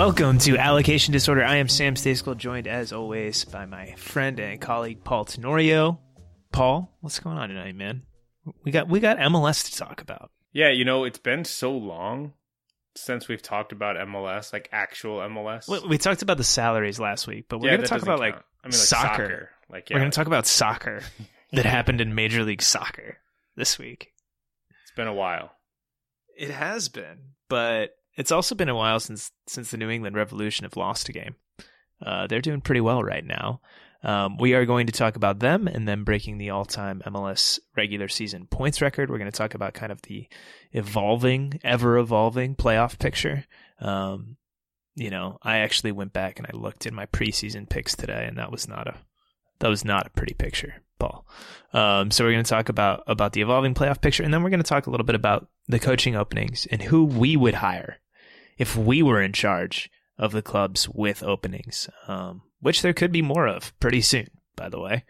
Welcome to Allocation Disorder. I am Sam Stejskal, joined as always by my friend and colleague Paul Tenorio. Paul, what's going on tonight, man? We got we got MLS to talk about. Yeah, you know, it's been so long since we've talked about MLS, like actual MLS. We, we talked about the salaries last week, but we're Yeah, going to talk about like. I mean, like soccer. soccer. Like, yeah, We're going to talk about soccer that happened in Major League Soccer this week. it's been a while. It has been, but it's also been a while since since the New England Revolution have lost a game. Uh, they're doing pretty well right now. Um, we are going to talk about them and then breaking the all-time MLS regular season points record. We're going to talk about kind of the evolving, ever-evolving playoff picture. Um, you know, I actually went back and I looked at my preseason picks today, and that was not a that was not a pretty picture. Um, so we're going to talk about about the evolving playoff picture, and then we're going to talk a little bit about the coaching openings and who we would hire if we were in charge of the clubs with openings, um, which there could be more of pretty soon, by the way.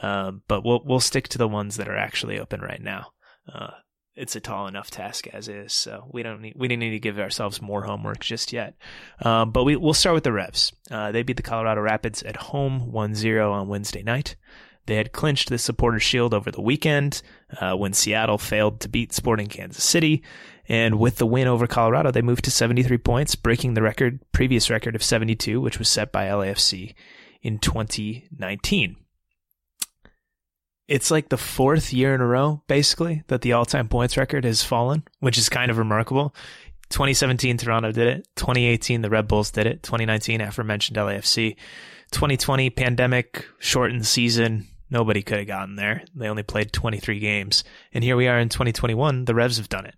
Um, but we'll we'll stick to the ones that are actually open right now. Uh, it's a tall enough task as is, so we don't need we didn't need to give ourselves more homework just yet. Um, but we we'll start with the Revs. Uh, they beat the Colorado Rapids at home 1-0 on Wednesday night. They had clinched the Supporters Shield over the weekend uh, when Seattle failed to beat Sporting Kansas City. And with the win over Colorado, they moved to 73 points, breaking the record previous record of 72, which was set by LAFC in 2019. It's like the fourth year in a row, basically, that the all-time points record has fallen, which is kind of remarkable. 2017, Toronto did it. 2018, the Red Bulls did it. 2019, aforementioned LAFC. 2020, pandemic, shortened season. Nobody could have gotten there. They only played 23 games. And here we are in 2021. The Revs have done it.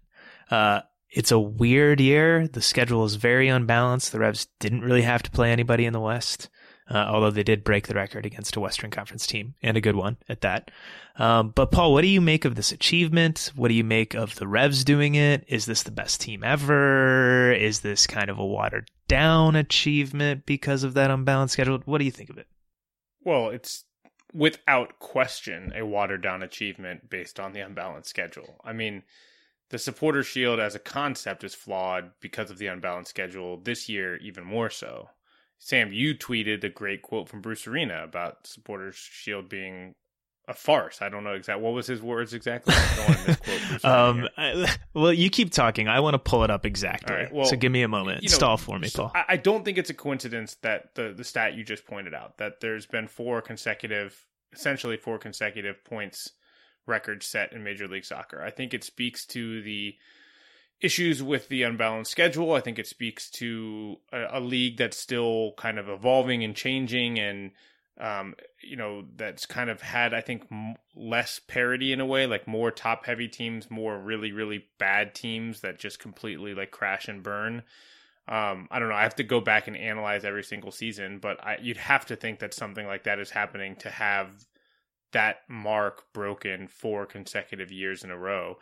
Uh, it's a weird year. The schedule is very unbalanced. The Revs didn't really have to play anybody in the West, uh, although they did break the record against a Western Conference team and a good one at that. Um, but Paul, what do you make of this achievement? What do you make of the Revs doing it? Is this the best team ever? Is this kind of a watered down achievement because of that unbalanced schedule? What do you think of it? Well, it's without question a watered down achievement based on the unbalanced schedule. I mean, the supporter shield as a concept is flawed because of the unbalanced schedule this year even more so sam you tweeted a great quote from bruce arena about supporters shield being a farce i don't know exactly what was his words exactly I don't want to misquote Um. I, well, you keep talking. I want to pull it up exactly. Right, well, so give me a moment. you know, Stall for me, Paul. I, I don't think it's a coincidence that the the stat you just pointed out that there's been four consecutive, essentially four consecutive points records set in Major League Soccer. I think it speaks to the issues with the unbalanced schedule. I think it speaks to a, a league that's still kind of evolving and changing and um, you know, that's kind of had, I think, m- less parity in a way, like more top heavy teams, more really, really bad teams that just completely like crash and burn. Um, I don't know. I have to go back and analyze every single season, but I, you'd have to think that something like that is happening to have that mark broken four consecutive years in a row.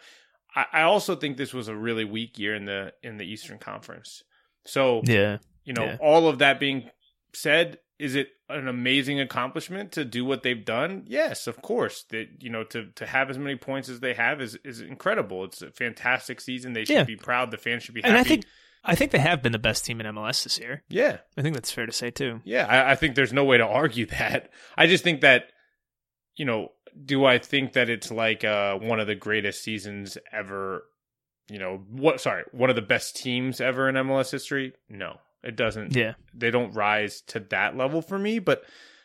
I, I also think this was a really weak year in the in the Eastern Conference. So Yeah. you know, Yeah. all of that being said, is it an amazing accomplishment to do what they've done? Yes, of course. That you know to to have as many points as they have is is incredible. It's a fantastic season. They should Yeah. be proud. The fans should be happy. And I think I think they have been the best team in MLS this year. yeah, I think that's fair to say too. yeah. I, I think there's no way to argue that. I just think that you know, do I think that it's like uh, one of the greatest seasons ever? You know what? Sorry, one of the best teams ever in MLS history? No, it doesn't. Yeah. they don't rise to that level for me. But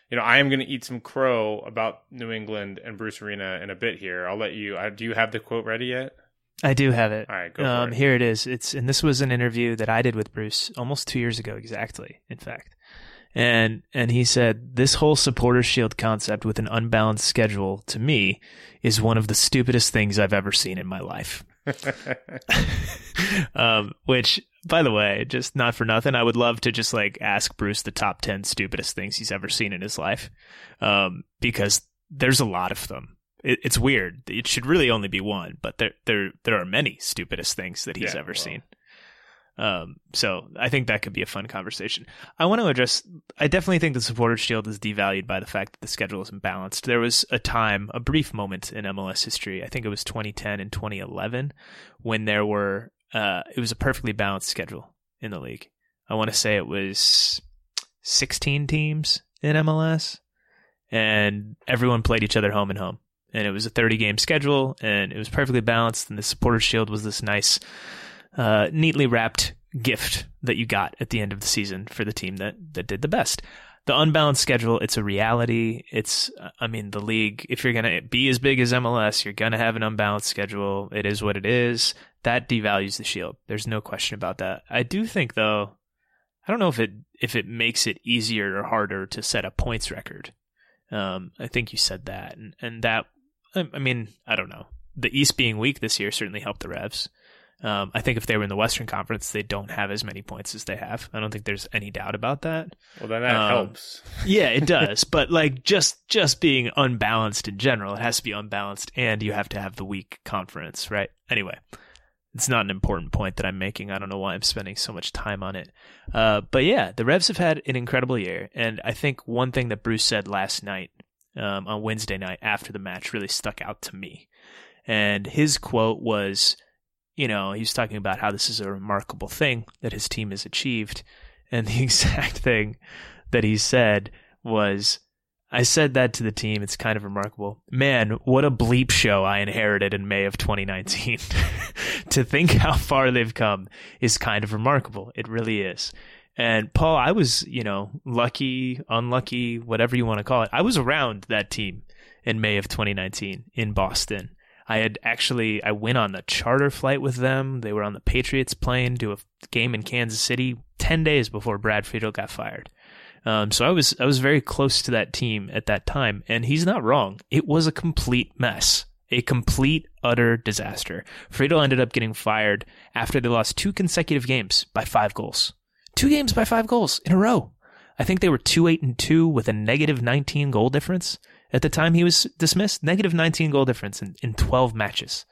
you know, I am going to eat some crow about New England and Bruce Arena in a bit here. I'll let you. Uh, do you have the quote ready yet? I do have it. All right, go um, it. Here it is. It's and this was an interview that I did with Bruce almost two years ago, exactly. In fact, and and he said this whole supporter shield concept with an unbalanced schedule to me is one of the stupidest things I've ever seen in my life. um, which, by the way, just not for nothing, I would love to just like ask Bruce the top ten stupidest things he's ever seen in his life, um, because there's a lot of them. It, it's weird. It should really only be one, but there there there are many stupidest things that he's Yeah, ever well. seen. Um, so I think that could be a fun conversation. I want to address. I definitely think the supporters shield is devalued by the fact that the schedule isn't balanced. There was a time, a brief moment in MLS history. I think it was 2010 and 2011 when there were. Uh, it was a perfectly balanced schedule in the league. I want to say it was 16 teams in MLS, and everyone played each other home and home. And it was a 30 game schedule, and it was perfectly balanced. And the supporters shield was this nice uh, neatly wrapped gift that you got at the end of the season for the team that that did the best. The unbalanced schedule, it's a reality. It's, I mean, the league, if you're going to be as big as MLS, you're going to have an unbalanced schedule. It is what it is. That devalues the shield. There's no question about that. I do think, though, I don't know if it, if it makes it easier or harder to set a points record. Um, I think you said that. And, and that, I, I mean, I don't know. The East being weak this year certainly helped the Revs. Um, I think if they were in the Western Conference, they don't have as many points as they have. I don't think there's any doubt about that. well, then that Um, helps. Yeah, it does. but like just just being unbalanced in general, it has to be unbalanced, and you have to have the weak conference, right? Anyway, it's not an important point that I'm making. I don't know why I'm spending so much time on it. Uh, but yeah, the Revs have had an incredible year, and I think one thing that Bruce said last night um, on Wednesday night after the match really stuck out to me, and his quote was you know, he was talking about how this is a remarkable thing that his team has achieved. And the exact thing that he said was, I said that to the team. It's kind of remarkable. Man, what a bleep show I inherited in May of 2019. to think how far they've come is kind of remarkable. It really is. And Paul, I was, you know, lucky, unlucky, whatever you want to call it. I was around that team in May of 2019 in Boston. I had actually I went on the charter flight with them. They were on the Patriots plane to a game in Kansas City ten days before Brad Friedel got fired. Um, so I was I was very close to that team at that time, and he's not wrong. It was a complete mess, a complete utter disaster. Friedel ended up getting fired after they lost two consecutive games by five goals. Two games by five goals in a row. I think they were two eight and two with a negative nineteen goal difference at the time he was dismissed. Negative 19 goal difference in, in 12 matches.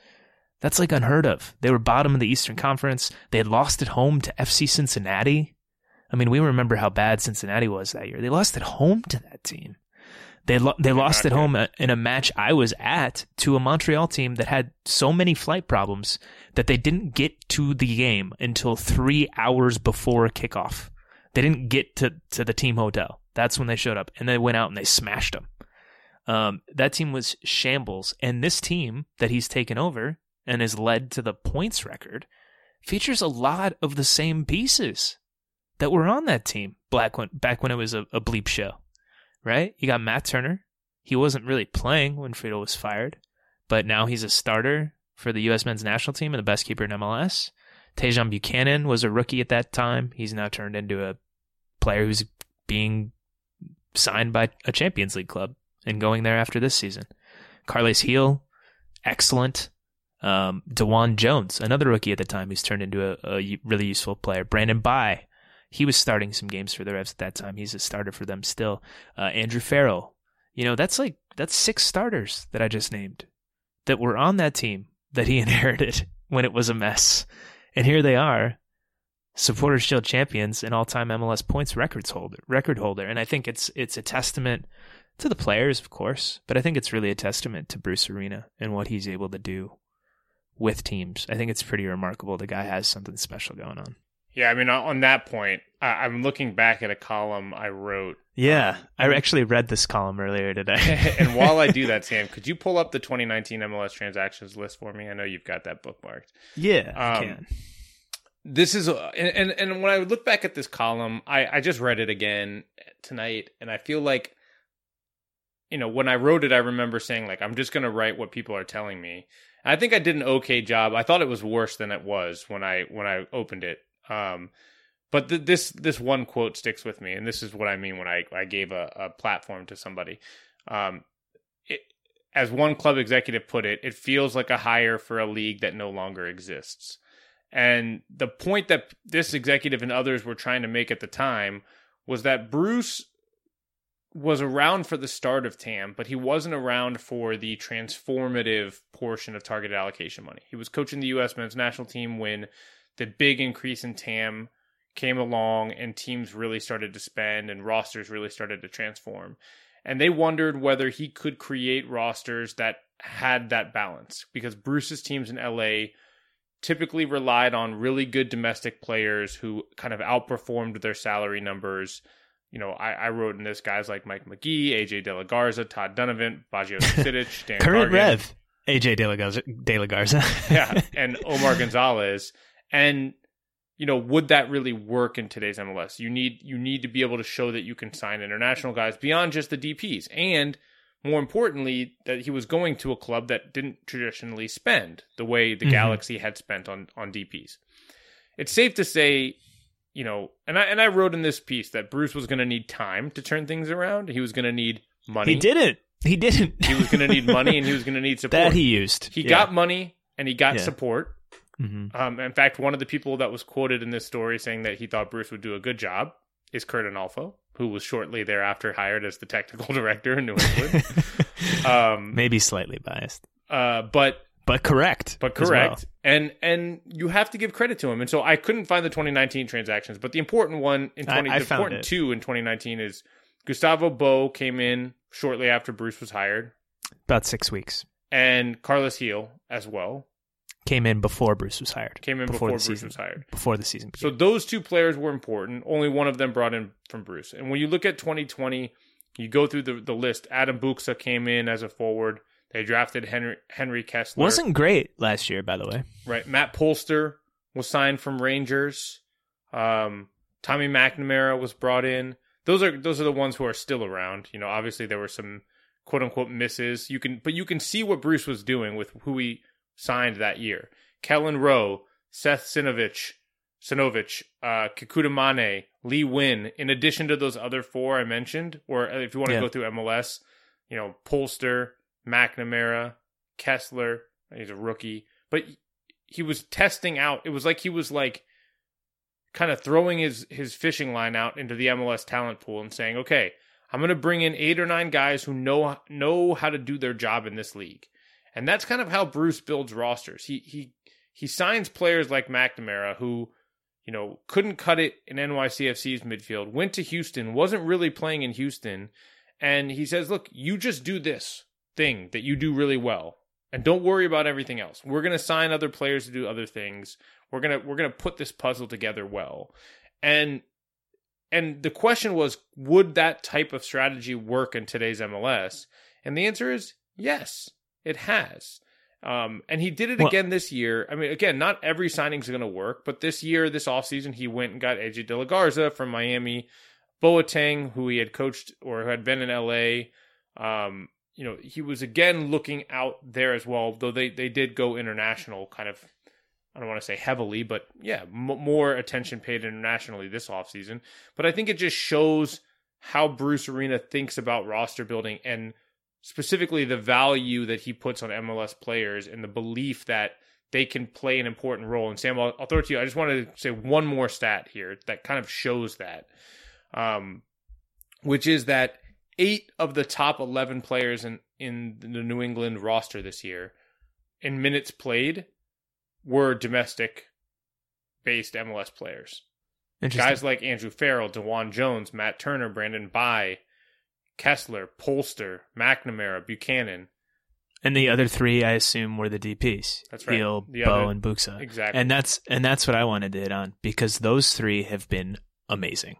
That's like unheard of. They were bottom of the Eastern Conference. They had lost at home to FC Cincinnati. I mean, we remember how bad Cincinnati was that year. They lost at home to that team. They lo- they lost at home in a match I was at to a Montreal team that had so many flight problems that they didn't get to the game until three hours before kickoff. They didn't get to, to the team hotel. That's when they showed up, and they went out and they smashed them. Um, that team was shambles, and this team that he's taken over and has led to the points record features a lot of the same pieces that were on that team back when back when it was a, a bleep show, right? You got Matt Turner. He wasn't really playing when Friedel was fired, but now he's a starter for the U.S. men's national team and the best keeper in MLS. Tajon Buchanan was a rookie at that time. He's now turned into a player who's being signed by a Champions League club and going there after this season. Carles Gil, excellent. Um, DeJuan Jones, another rookie at the time, who's turned into a, a really useful player. Brandon Bye, he was starting some games for the Revs at that time. He's a starter for them still. Uh, Andrew Farrell, you know, that's like that's six starters that I just named that were on that team that he inherited when it was a mess, and here they are, Supporters Shield champions and all-time MLS points records holder, record holder, and I think it's it's a testament to the players, of course, but I think it's really a testament to Bruce Arena and what he's able to do with teams. I think it's pretty remarkable. The guy has something special going on. Yeah, I mean, on that point, I- am looking back at a column I wrote. Yeah, um, I actually read this column earlier today. and while I do that, Sam, could you pull up the 2019 MLS transactions list for me? I know you've got that bookmarked. Yeah, um, I can. This is, uh, and, and, and when I look back at this column, I, I just read it again tonight, and I feel like, you know, when I wrote it, I remember saying like, I'm just going to write what people are telling me. I think I did an okay job. I thought it was worse than it was when I when I opened it. Um, but th- this this one quote sticks with me, and this is what I mean when I I gave a, a platform to somebody. Um, it, as one club executive put it, it feels like a hire for a league that no longer exists. And the point that this executive and others were trying to make at the time was that Bruce was around for the start of TAM, but he wasn't around for the transformative portion of targeted allocation money. He was coaching the U.S. men's national team when the big increase in TAM came along and teams really started to spend and rosters really started to transform. And they wondered whether he could create rosters that had that balance because Bruce's teams in LA typically relied on really good domestic players who kind of outperformed their salary numbers. You know, I, I wrote in this guys like Mike Magee, AJ De La Garza, Todd Donovan, Baggio Sidic, Dan Current Rev, AJ De La Garza, De La Garza. yeah, and Omar Gonzalez. And you know, would that really work in today's MLS? You need you need to be able to show that you can sign international guys beyond just the DPs, and more importantly, that he was going to a club that didn't traditionally spend the way the mm-hmm. Galaxy had spent on on DPs. It's safe to say, you know, and I and I wrote in this piece that Bruce was going to need time to turn things around. He was going to need money. He didn't. He didn't. he was going to need money, and he was going to need support. That he used. He yeah. got money and he got yeah. support Mm-hmm. Um, in fact, one of the people that was quoted in this story saying that he thought Bruce would do a good job is Curt Onalfo, who was shortly thereafter hired as the technical director in New England. um, Maybe slightly biased, uh, but but correct, but correct. Well. And and you have to give credit to him. And so I couldn't find the 2019 transactions, but the important one in 20, I, I important it. two in 2019 is Gustavo Bou came in shortly after Bruce was hired, about six weeks, and Carlos Gil as well came in before Bruce was hired. Came in before, before Bruce season, was hired. Before the season. Began. So those two players were important. Only one of them brought in from Bruce. And when you look at 2020, you go through the, the list. Adam Buksa came in as a forward. They drafted Henry Henry Kessler. Wasn't great last year, by the way. Right. Matt Polster was signed from Rangers. Um, Tommy McNamara was brought in. Those are those are the ones who are still around. You know, obviously there were some quote unquote misses. You can but you can see what Bruce was doing with who he signed that year. Kelyn Rowe, Seth Sinovic, Sinovic, uh, Kekuta Manneh, Lee Nguyen, in addition to those other four I mentioned, or if you want to yeah. go through MLS, you know, Polster, McNamara, Kessler, he's a rookie, but he was testing out. It was like he was like kind of throwing his his fishing line out into the MLS talent pool and saying, "Okay, I'm going to bring in eight or nine guys who know know how to do their job in this league." And that's kind of how Bruce builds rosters. He he he signs players like McNamara who, you know, couldn't cut it in NYCFC's midfield, went to Houston, wasn't really playing in Houston, and he says, "Look, you just do this thing that you do really well and don't worry about everything else. We're going to sign other players to do other things. We're going to we're going to put this puzzle together well." And and the question was, would that type of strategy work in today's MLS? And the answer is yes. It has. Um, and he did it well, again this year. I mean, again, not every signing is going to work, but this year, this offseason, he went and got AJ De La Garza from Miami, Boateng, who he had coached or who had been in LA. Um, you know, he was again looking out there as well, though they, they did go international kind of, I don't want to say heavily, but yeah, m- more attention paid internationally this offseason. But I think it just shows how Bruce Arena thinks about roster building and – specifically the value that he puts on MLS players and the belief that they can play an important role. And Sam, I'll, I'll throw it to you. I just wanted to say one more stat here that kind of shows that, um, which is that eight of the top 11 players in, in the New England roster this year in minutes played were domestic based MLS players. Guys like Andrew Farrell, DeJuan Jones, Matt Turner, Brandon Bye, Kessler, Polster, McNamara, Buchanan. and the other three, I assume, were the DPs. That's right. Gil, The Bou, other- and Buksa. Exactly. And that's and that's what I wanted to hit on because those three have been amazing.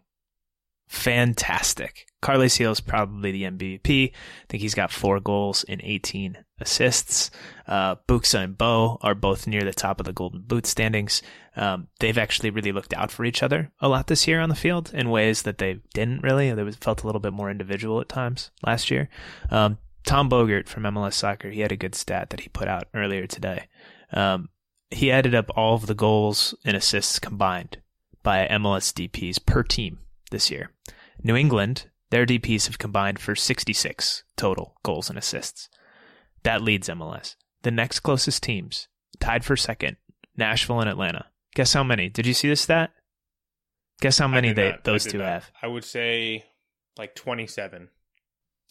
Fantastic. Carles Gil is probably the MVP. I think he's got four goals and 18 assists. Uh, Buksa and Bou are both near the top of the Golden Boot standings. Um, they've actually really looked out for each other a lot this year on the field in ways that they didn't really. They was, felt a little bit more individual at times last year. Um, Tom Bogert from MLS Soccer, he had a good stat that he put out earlier today. Um, he added up all of the goals and assists combined by MLS DPs per team this year. New England, their DPs have combined for 66 total goals and assists. That leads MLS. The next closest teams, tied for second, Nashville and Atlanta. Guess how many? Did you see this stat? Guess how many they not- those two not. have? I would say like 27.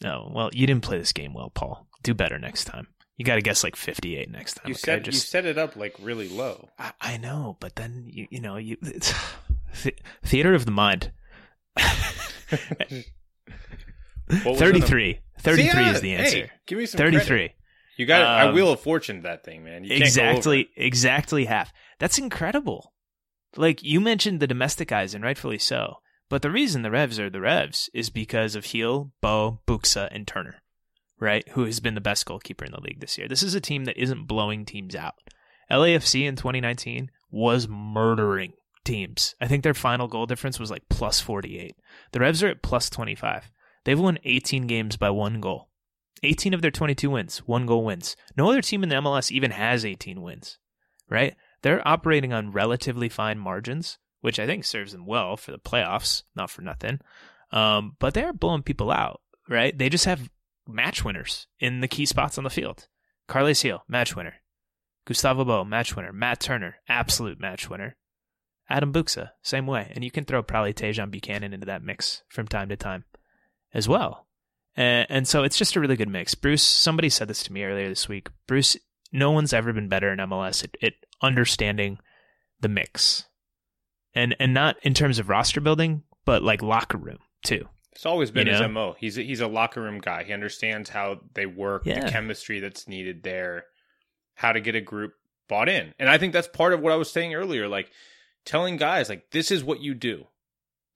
No, well, you didn't play this game well, Paul. Do better next time. You got to guess like 58 next time. You okay? set you set it up like really low. I, I know, but then you you know you it's, th- theater of the mind. What was 33. 33 See, is the answer. Hey, give me some credit. 33. You got it. I Um, wheel of fortune that thing, man. You can't go over Exactly exactly half. That's incredible. Like you mentioned the domestic guys and rightfully so. But the reason the Revs are the Revs is because of Gil, Bou, Buksa, and Turner, right? Who has been the best goalkeeper in the league this year. This is a team that isn't blowing teams out. LAFC in 2019 was murdering teams. I think their final goal difference was like plus 48. The Revs are at plus 25. They've won 18 games by one goal. 18 of their 22 wins, one goal wins. No other team in the MLS even has 18 wins, right? They're operating on relatively fine margins, which I think serves them well for the playoffs, not for nothing. Um, but they're blowing people out, right? They just have match winners in the key spots on the field. Carles Gil, match winner. Gustavo Bou, match winner. Matt Turner, absolute match winner. Adam Buksa, same way. And you can throw probably Tajon Buchanan into that mix from time to time as well. And, and so it's just a really good mix. Bruce, somebody said this to me earlier this week. Bruce, no one's ever been better in MLS at, at understanding the mix. And and not in terms of roster building, but like locker room too. It's always been You his mo. He's a, he's a locker room guy. He understands how they work, Yeah. the chemistry that's needed there, how to get a group bought in. And I think that's part of what I was saying earlier. Like telling guys, like this is what you do.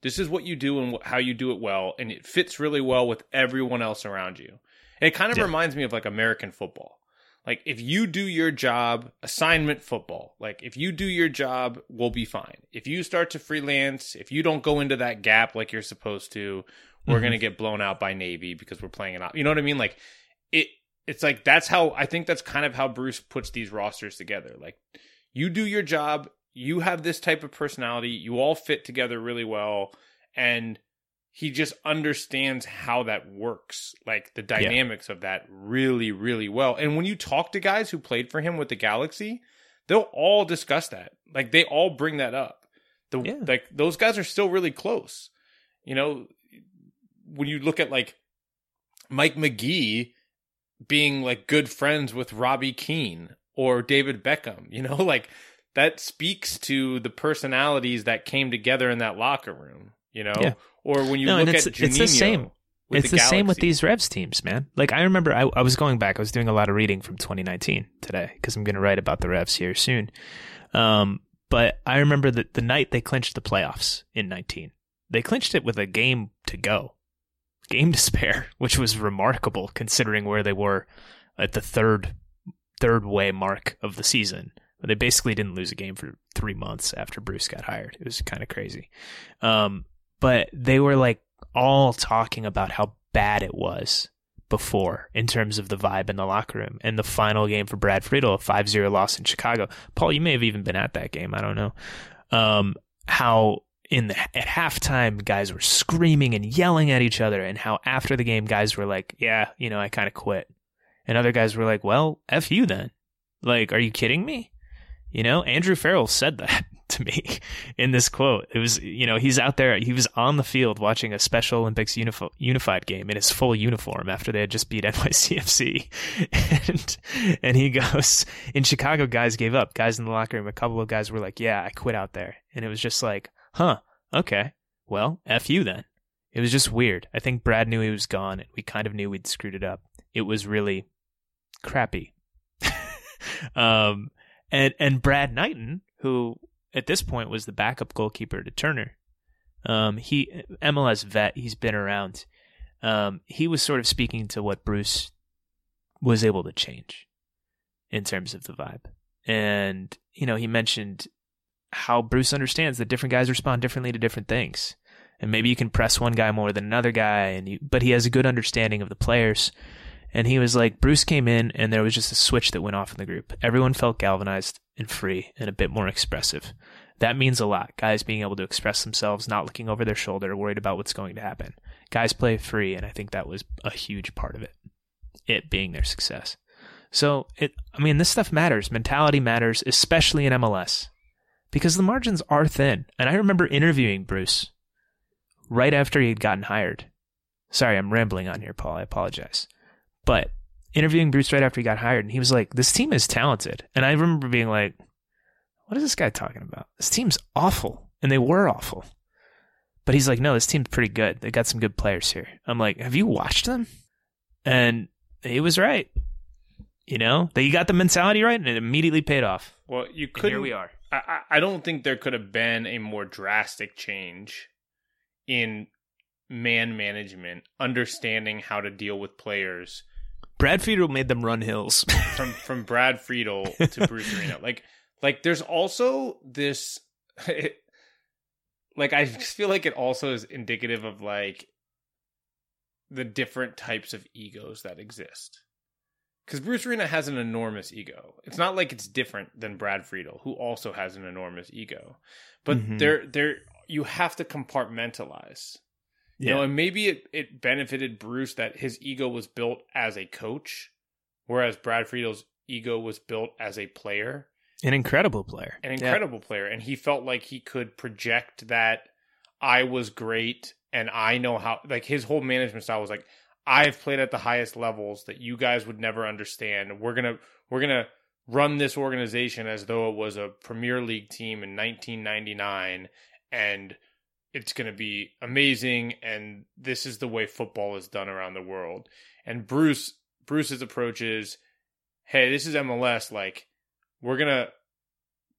This is what you do and how you do it well, and it fits really well with everyone else around you. And it kind of Yeah. reminds me of like American football. Like if you do your job, assignment football. Like if you do your job, we'll be fine. If you start to freelance, if you don't go into that gap like you're supposed to, we're Mhm. gonna get blown out by Navy because we're playing it out. You know what I mean? Like it. It's like that's how I think that's kind of how Bruce puts these rosters together. Like you do your job, you have this type of personality, you all fit together really well, and he just understands how that works, like the dynamics of that really, really well. And when you talk to guys who played for him with the Galaxy, they'll all discuss that. Like they all bring that up. The Yeah. like those guys are still really close. You know, when you look at like Mike Magee being like good friends with Robbie Keane or David Beckham, you know, like that speaks to the personalities that came together in that locker room, you know? Yeah. Or when you No, look and at it's- it's the same. with it's the, same with these Revs teams, man. Like I remember, I, I was going back. I was doing a lot of reading from 2019 today because I'm going to write about the Revs here soon. Um, but I remember that the night they clinched the playoffs in 19, they clinched it with a game to go, game to spare, which was remarkable considering where they were at the third third way mark of the season. They basically didn't lose a game for three months after Bruce got hired. It was kind of crazy. Um, but they were like all talking about how bad it was before in terms of the vibe in the locker room. And the final game for Brad Friedel, a 5-0 loss in Chicago. Paul, you may have even been at that game. I don't know. Um, how in the at halftime guys were screaming and yelling at each other and how after the game guys were like, yeah, you know, I kind of quit. And other guys were like, well, F you then. Like, are you kidding me? You know, Andrew Farrell said that to me in this quote. It was, you know, he's out there, he was on the field watching a Special Olympics unif- unified game in his full uniform after they had just beat NYCFC. and, and he goes, in Chicago, guys gave up. Guys in the locker room, a couple of guys were like, yeah, I quit out there. And it was just like, huh, okay, well, F you then. It was just weird. I think Brad knew he was gone and we kind of knew we'd screwed it up. It was really crappy. um, and, and Brad Knighton, who at this point was the backup goalkeeper to Turner. Um, he MLS vet, he's been around. Um, he was sort of speaking to what Bruce was able to change in terms of the vibe. And, you know, he mentioned how Bruce understands that different guys respond differently to different things. And maybe you can press one guy more than another guy, and you, but he has a good understanding of the players. And he was like, Bruce came in, and there was just a switch that went off in the group. Everyone felt galvanized and free and a bit more expressive. That means a lot. Guys being able to express themselves, not looking over their shoulder, worried about what's going to happen. Guys play free, and I think that was a huge part of it. It being their success. So it, I mean, this stuff matters. Mentality matters, especially in MLS, because the margins are thin. And I remember interviewing Bruce right after he had gotten hired. Sorry, I'm rambling on here, Paul. I apologize. But interviewing Bruce right after he got hired, and he was like, "This team is talented," and I remember being like, "What is this guy talking about? This team's awful," and they were awful. But he's like, "No, this team's pretty good. They got some good players here." I'm like, "Have you watched them?" And he was right. You know, that they got the mentality right, and it immediately paid off. Well, you could. here we are. I I don't think there could have been a more drastic change in man management, understanding how to deal with players Brad Friedel made them run hills. from from Brad Friedel to Bruce Arena. Like like there's also this like I just feel like it also is indicative of like the different types of egos that exist. Because Bruce Arena has an enormous ego. It's not like it's different than Brad Friedel, who also has an enormous ego. But Mhm. there there you have to compartmentalize. You know, and maybe it, it benefited Bruce that his ego was built as a coach, whereas Brad Friedel's ego was built as a player, an incredible player. an Yeah. incredible player. And he felt like he could project that I was great and I know how, like his whole management style was like, I've played at the highest levels that you guys would never understand. We're going to, we're going to run this organization as though it was a Premier League team in 1999 and it's going to be amazing and this is the way football is done around the world and bruce bruce's approach is hey this is mls like we're going to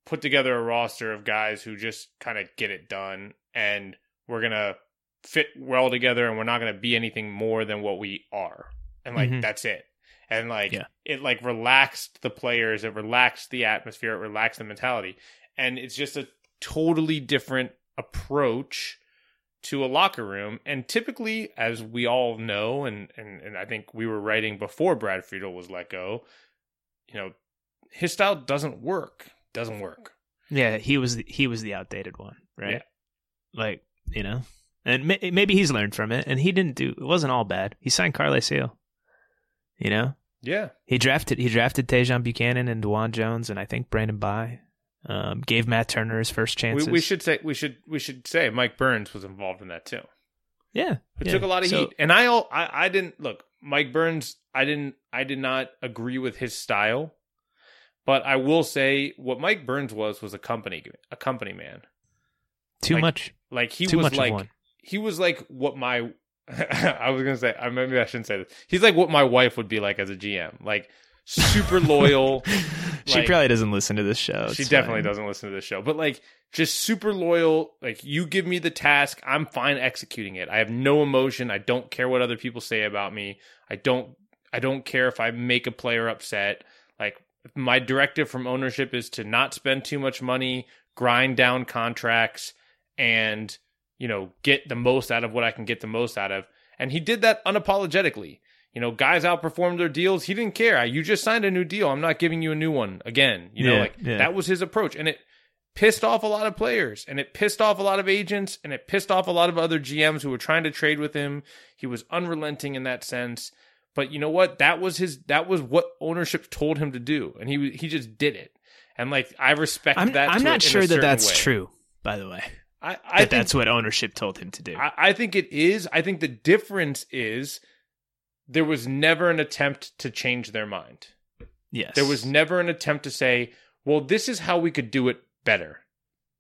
put together a roster of guys who just kind of get it done and we're going to fit well together and we're not going to be anything more than what we are and like Mhm. that's it and like Yeah. it like relaxed the players it relaxed the atmosphere it relaxed the mentality and it's just a totally different approach to a locker room. And typically, as we all know, and, and, and I think we were writing before Brad Friedel was let go, you know, his style doesn't work. Doesn't work. Yeah, he was the, he was the outdated one, right? Yeah. Like you know, and may, maybe he's learned from it, and he didn't do. It wasn't all bad. He signed Carles Gil. You know, Yeah. he drafted he drafted Tajon Buchanan and DeJuan Jones, and I think Brandon Bye. Um, gave Matt Turner his first We, chances. we should say we should we should say Mike Burns was involved in that too. yeah, It yeah. took a lot of So- heat. And I, all I I didn't look Mike Burns. I didn't I did not agree with his style, but I will say what Mike Burns was was a company a company man. Too like, much, Like he too was like he was like what my I was gonna say I maybe I shouldn't say this. He's like what my wife would be like as a GM, like super loyal. she like- probably doesn't listen to this show. she It's definitely fine. doesn't listen to this show, but like just super loyal. Like you give me the task, I'm fine executing it. I have no emotion. I don't care what other people say about me. I don't. I don't care if I make a player upset. Like my directive from ownership is to not spend too much money, grind down contracts, and you know get the most out of what I can get the most out of. And he did that unapologetically. You know, guys outperformed their deals. He didn't care. You just signed a new deal. I'm not giving you a new one again. You know, Yeah, like yeah. that was his approach. And it pissed off a lot of players and it pissed off a lot of agents and it pissed off a lot of other GMs who were trying to trade with him. He was unrelenting in that sense. But you know what? That was his that was what ownership told him to do. And he he just did it. And like I respect I'm, that. I'm not it in a sure that that's way. true, by the way. I, I That think that's what ownership told him to do. I, I think it is. I think the difference is there was never an attempt to change their mind. yes. There was never an attempt to say, well, this is how we could do it better.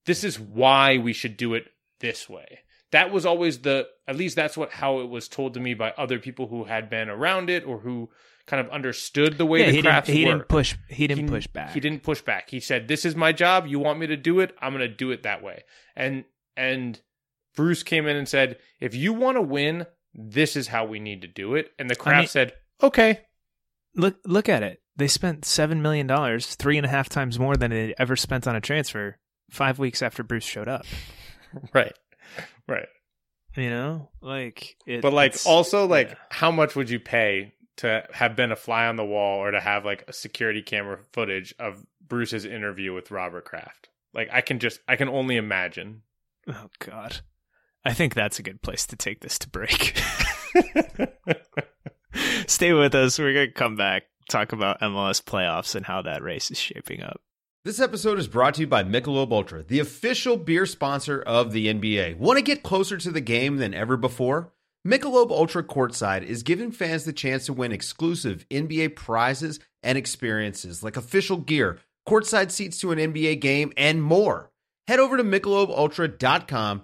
This is why we should do it this way. That was always the, at least that's what, how it was told to me by other people who had been around it or who kind of understood the way yeah, the he didn't, he work. didn't push. He didn't He- push back. He didn't push back. He said, "This is my job. You want me to do it? I'm going to do it that way." And and Bruce came in and said, "If you want to win, this is how we need to do it." And the craft mean- said, "Okay." Look, look at it. They spent seven million dollars, three and a half times more than they ever spent on a transfer. Five weeks after Bruce showed up, Right. Right. you know, like, it, But like also like yeah. how much would you pay to have been a fly on the wall or to have like a security camera footage of Bruce's interview with Robert Kraft? Like I can just I can only imagine. oh god, I think that's a good place to take this to break. Stay with us. We're gonna come back talk about MLS playoffs and how that race is shaping up. This episode is brought to you by Michelob Ultra, the official beer sponsor of the NBA. Want to get closer to the game than ever before? Michelob Ultra Courtside is giving fans the chance to win exclusive NBA prizes and experiences like official gear, courtside seats to an NBA game, and more. Head over to michelobultra.com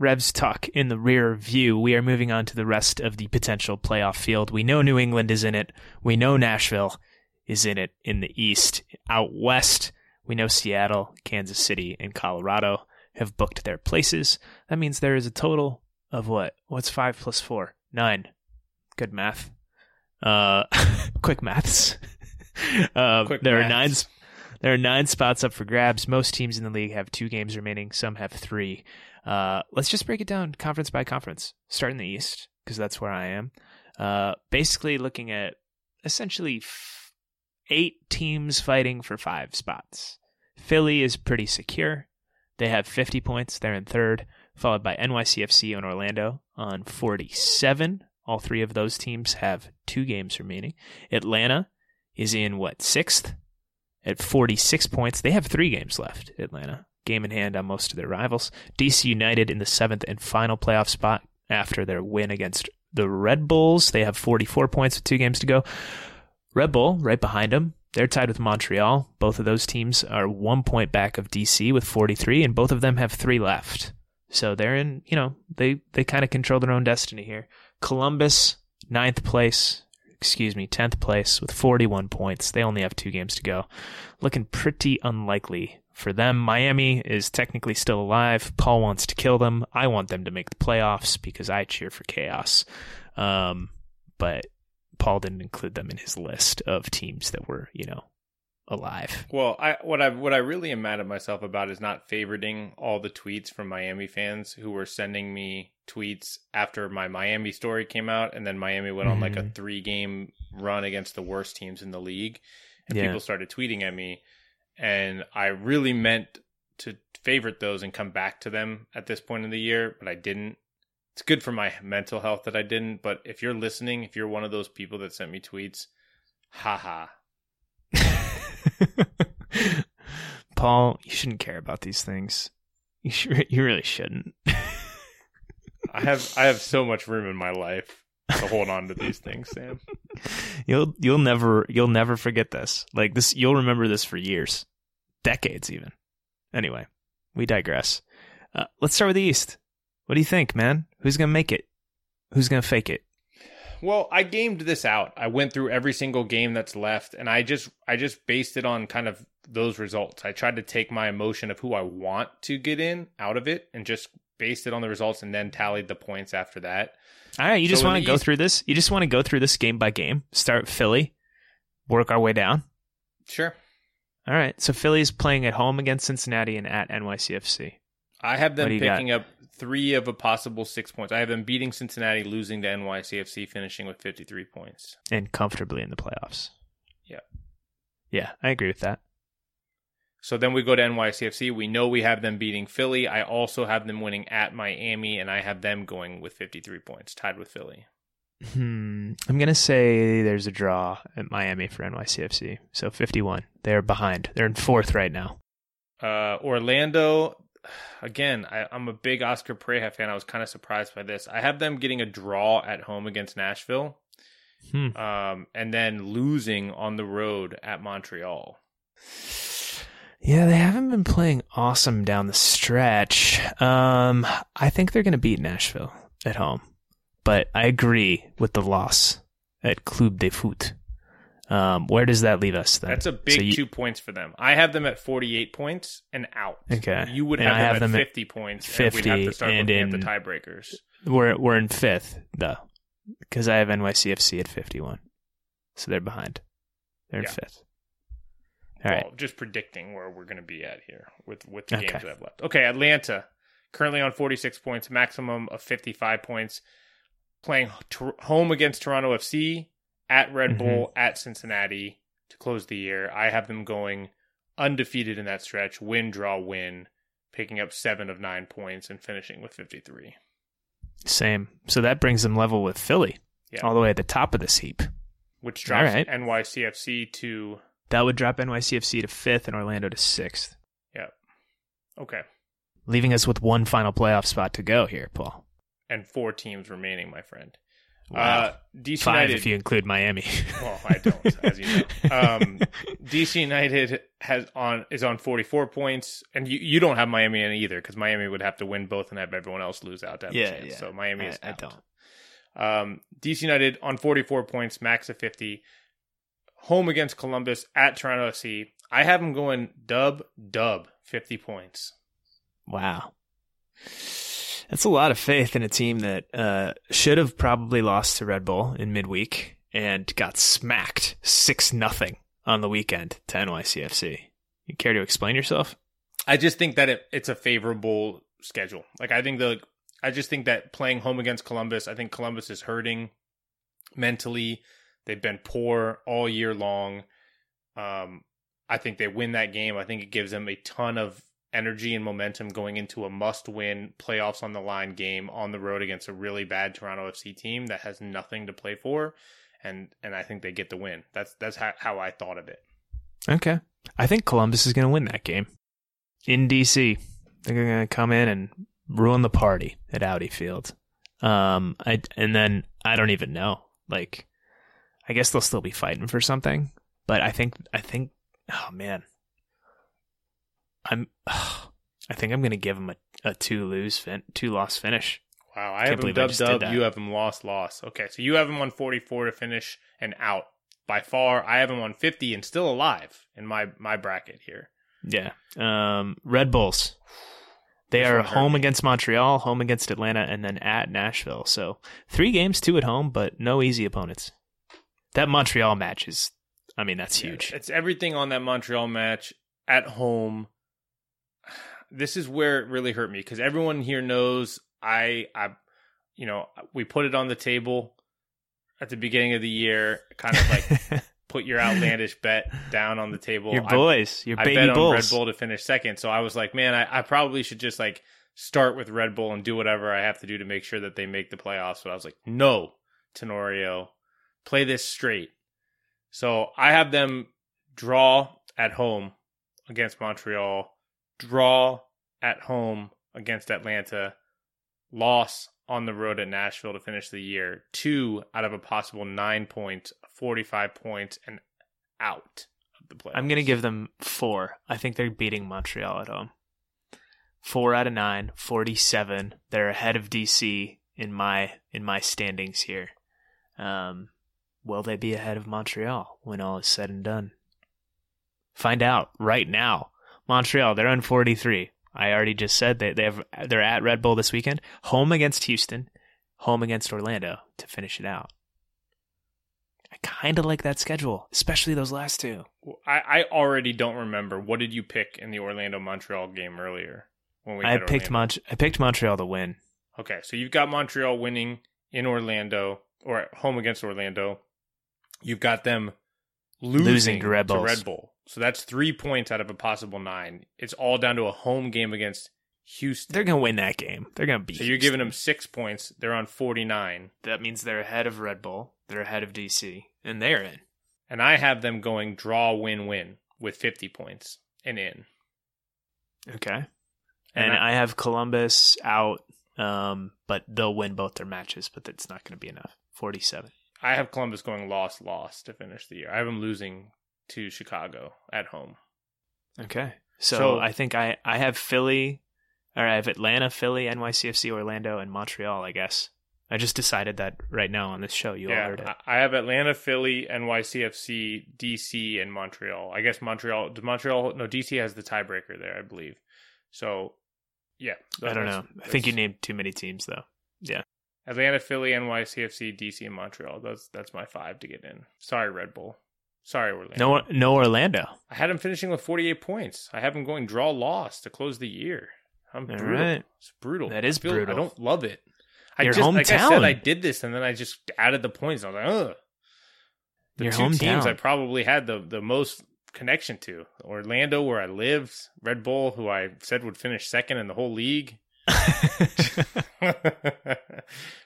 Revs Talk in the rear view. We are moving on to the rest of the potential playoff field. We know New England is in it. We know Nashville is in it in the East. Out West, we know Seattle, Kansas City, and Colorado have booked their places. That means there is a total of what? What's five plus four? Nine. Good math. Uh, quick maths. uh, Quick there are maths. nine. There are nine spots up for grabs. Most teams in the league have two games remaining. Some have three. Uh, let's just break it down conference by conference. Start in the East because that's where I am. Uh, basically, looking at essentially f- eight teams fighting for five spots. Philly is pretty secure. They have 50 points. They're in third, followed by NYCFC and Orlando on 47. All three of those teams have two games remaining. Atlanta is in what sixth at 46 points. They have three games left. Atlanta game in hand on most of their rivals. DC United in the seventh and final playoff spot after their win against the Red Bulls. They have 44 points with two games to go. Red Bull right behind them. They're tied with Montreal. Both of those teams are one point back of DC with 43, and both of them have three left. So they're in, you know, they, they kind of control their own destiny here. Columbus, ninth place, excuse me, 10th place with 41 points. They only have two games to go. Looking pretty unlikely for them. Miami is technically still alive. Paul wants to kill them. I want them to make the playoffs because I cheer for chaos. Um, but Paul didn't include them in his list of teams that were, you know, alive. Well, I what I what I really am mad at myself about is not favoriting all the tweets from Miami fans who were sending me tweets after my Miami story came out, and then Miami went on like a Mhm. three game run against the worst teams in the league, and Yeah. people started tweeting at me, and I really meant to favorite those and come back to them at this point in the year, but I didn't. It's good for my mental health that I didn't. But if you're listening, if you're one of those people that sent me tweets, haha. Paul, you shouldn't care about these things. You should, you really shouldn't. I have I have so much room in my life to hold on to these things, Sam. you'll you'll never you'll never forget this. Like this, you'll remember this for years, decades even. Anyway, we digress. Uh, let's start with the East. What do you think, man? Who's gonna make it? Who's gonna fake it? Well, I gamed this out. I went through every single game that's left and I just I just based it on kind of those results. I tried to take my emotion of who I want to get in out of it and just based it on the results and then tallied the points after that. All right, you just So in want to go East- through this. You just want to go through this game by game. Start Philly, work our way down. Sure. All right, so Philly's playing at home against Cincinnati and at NYCFC. I have them you got? picking up three of a possible six points. I have them beating Cincinnati, losing to NYCFC, finishing with 53 points. and comfortably in the playoffs. Yeah. Yeah, I agree with that. So then we go to NYCFC. We know we have them beating Philly. I also have them winning at Miami, and I have them going with 53 points, tied with Philly. Hmm. I'm gonna say there's a draw at Miami for NYCFC. So 51. They're behind. They're in fourth right now. Uh, Orlando, again, I, I'm a big Oscar Pareja fan. I was kind of surprised by this. I have them getting a draw at home against Nashville, Hmm. um, and then losing on the road at Montreal. Yeah, they haven't been playing awesome down the stretch. Um, I think they're gonna beat Nashville at home, but I agree with the loss at Club de Foot. Um, where does that leave us then? That's a big So you- two points for them. I have them at 48 points and out. Okay. You would have them have at them at 50 points. and we'd have 50 to start and in- at the tiebreakers. We're we're in fifth though, because I have NYCFC at fifty one, so they're behind. They're in fifth. All right. Well, just predicting where we're going to be at here with with the Okay. games we have left. Okay, Atlanta currently on 46 points, maximum of 55 points, playing home against Toronto FC, at Red Mhm. Bull, at Cincinnati to close the year. I have them going undefeated in that stretch, win, draw, win, picking up seven of nine points and finishing with 53. Same. So that brings them level with Philly, Yeah. all the way at the top of this heap. Which drops right. NYCFC to That would drop NYCFC to fifth and Orlando to sixth, yeah. Okay. leaving us with one final playoff spot to go here, Paul. And four teams remaining, my friend. Wow. Uh, DC Five United, if you include Miami. Well, I don't, as you know. Um, DC United has on is on 44 points, and you, you don't have Miami in either because Miami would have to win both and have everyone else lose out to have Yeah, a chance. yeah. So Miami is I- I out. don't. Um, DC United on 44 points, max of 50. Home against Columbus at Toronto FC. I have them going dub dub 50 points. Wow. That's a lot of faith in a team that uh, should have probably lost to Red Bull in midweek and got smacked 6 nothing on the weekend to NYCFC. You care to explain yourself? I just think that it, it's a favorable schedule. Like I think the I just think that playing home against Columbus, I think Columbus is hurting mentally. They've been poor all year long. Um, I think they win that game. I think it gives them a ton of energy and momentum going into a must-win playoffs on the line game on the road against a really bad Toronto FC team that has nothing to play for, and and I think they get the win. That's that's how, how I thought of it. Okay. I think Columbus is going to win that game in DC. They're going to come in and ruin the party at Audi Field. Um, I and then I don't even know. Like, I guess they'll still be fighting for something, but I think I think oh man, I'm I think I'm going to give them a, a two lose fin- two loss finish. Wow, I Can't have them dub dub. You have them loss loss. Okay, so you have them on forty four to finish and out by far. I have them on fifty and still alive in my my bracket here. Yeah. Um, Red Bulls. They are home me. against Montreal, home against Atlanta, and then at Nashville. So three games, two at home, but no easy opponents. That Montreal match is, I mean, that's Yeah, huge. it's everything on that Montreal match at home. This is where it really hurt me because everyone here knows I I you know we put it on the table at the beginning of the year, kind of like put your outlandish bet down on the table. your I boys, your I baby bet on Red Bull to finish second. So I was like, man, I, I probably should just like start with Red Bull and do whatever I have to do to make sure that they make the playoffs. But I was like, no, Tenorio, play this straight. So I have them draw at home against Montreal, draw at home against Atlanta, loss on the road at Nashville to finish the year. Two out of a possible nine point 45 points and out of the playoffs. I'm going to give them four. I think they're beating Montreal at home. Four out of nine, 47. They're ahead of DC in my in my standings here. Um, will they be ahead of Montreal when all is said and done? Find out right now. Montreal, they're on 43. I already just said they they have they're at Red Bull this weekend, home against Houston, home against Orlando to finish it out. I kind of like that schedule, especially those last two. I, I already don't remember. What did you pick in the Orlando Montreal game earlier? When we I picked Orlando? Mont- I picked Montreal to win. Okay, so you've got Montreal winning in Orlando or at home against Orlando. You've got them losing, Losing to Red Bulls. Red Bull. So that's three points out of a possible nine. It's all down to a home game against Houston. They're gonna win that game. They're gonna beat. so you're giving them six points. They're on 49. That means they're ahead of Red Bull. They're ahead of DC, and they're in. And I have them going draw, win, win with 50 points and in. Okay. And And, I- I, have Columbus out, um, but they'll win both their matches, but that's not going to be enough. Forty-seven. I have Columbus going loss, loss to finish the year. I have them losing to Chicago at home. Okay. So, So- I think I I have Philly, or I have Atlanta, Philly, NYCFC, Orlando, and Montreal. I guess I just decided that right now on this show. You all yeah, heard it. I have Atlanta, Philly, NYCFC, DC, and Montreal. I guess Montreal. does Montreal? No, DC has the tiebreaker there, I believe. So, yeah, I don't know. I think you named too many teams though. Atlanta, Philly, NYCFC, DC, and Montreal. That's that's my five to get in. Sorry, Red Bull. Sorry, Orlando. No, no Orlando. I had them finishing with 48 points. I have them going draw loss to close the year. I'm All brutal. right. It's brutal. That is I feel- brutal. I don't love it. I Your just, like I said. I did this and then I just added the points. I was like, ugh. The Your two teams. I probably had the, the most connection to Orlando, where I lived, Red Bull, who I said would finish second in the whole league.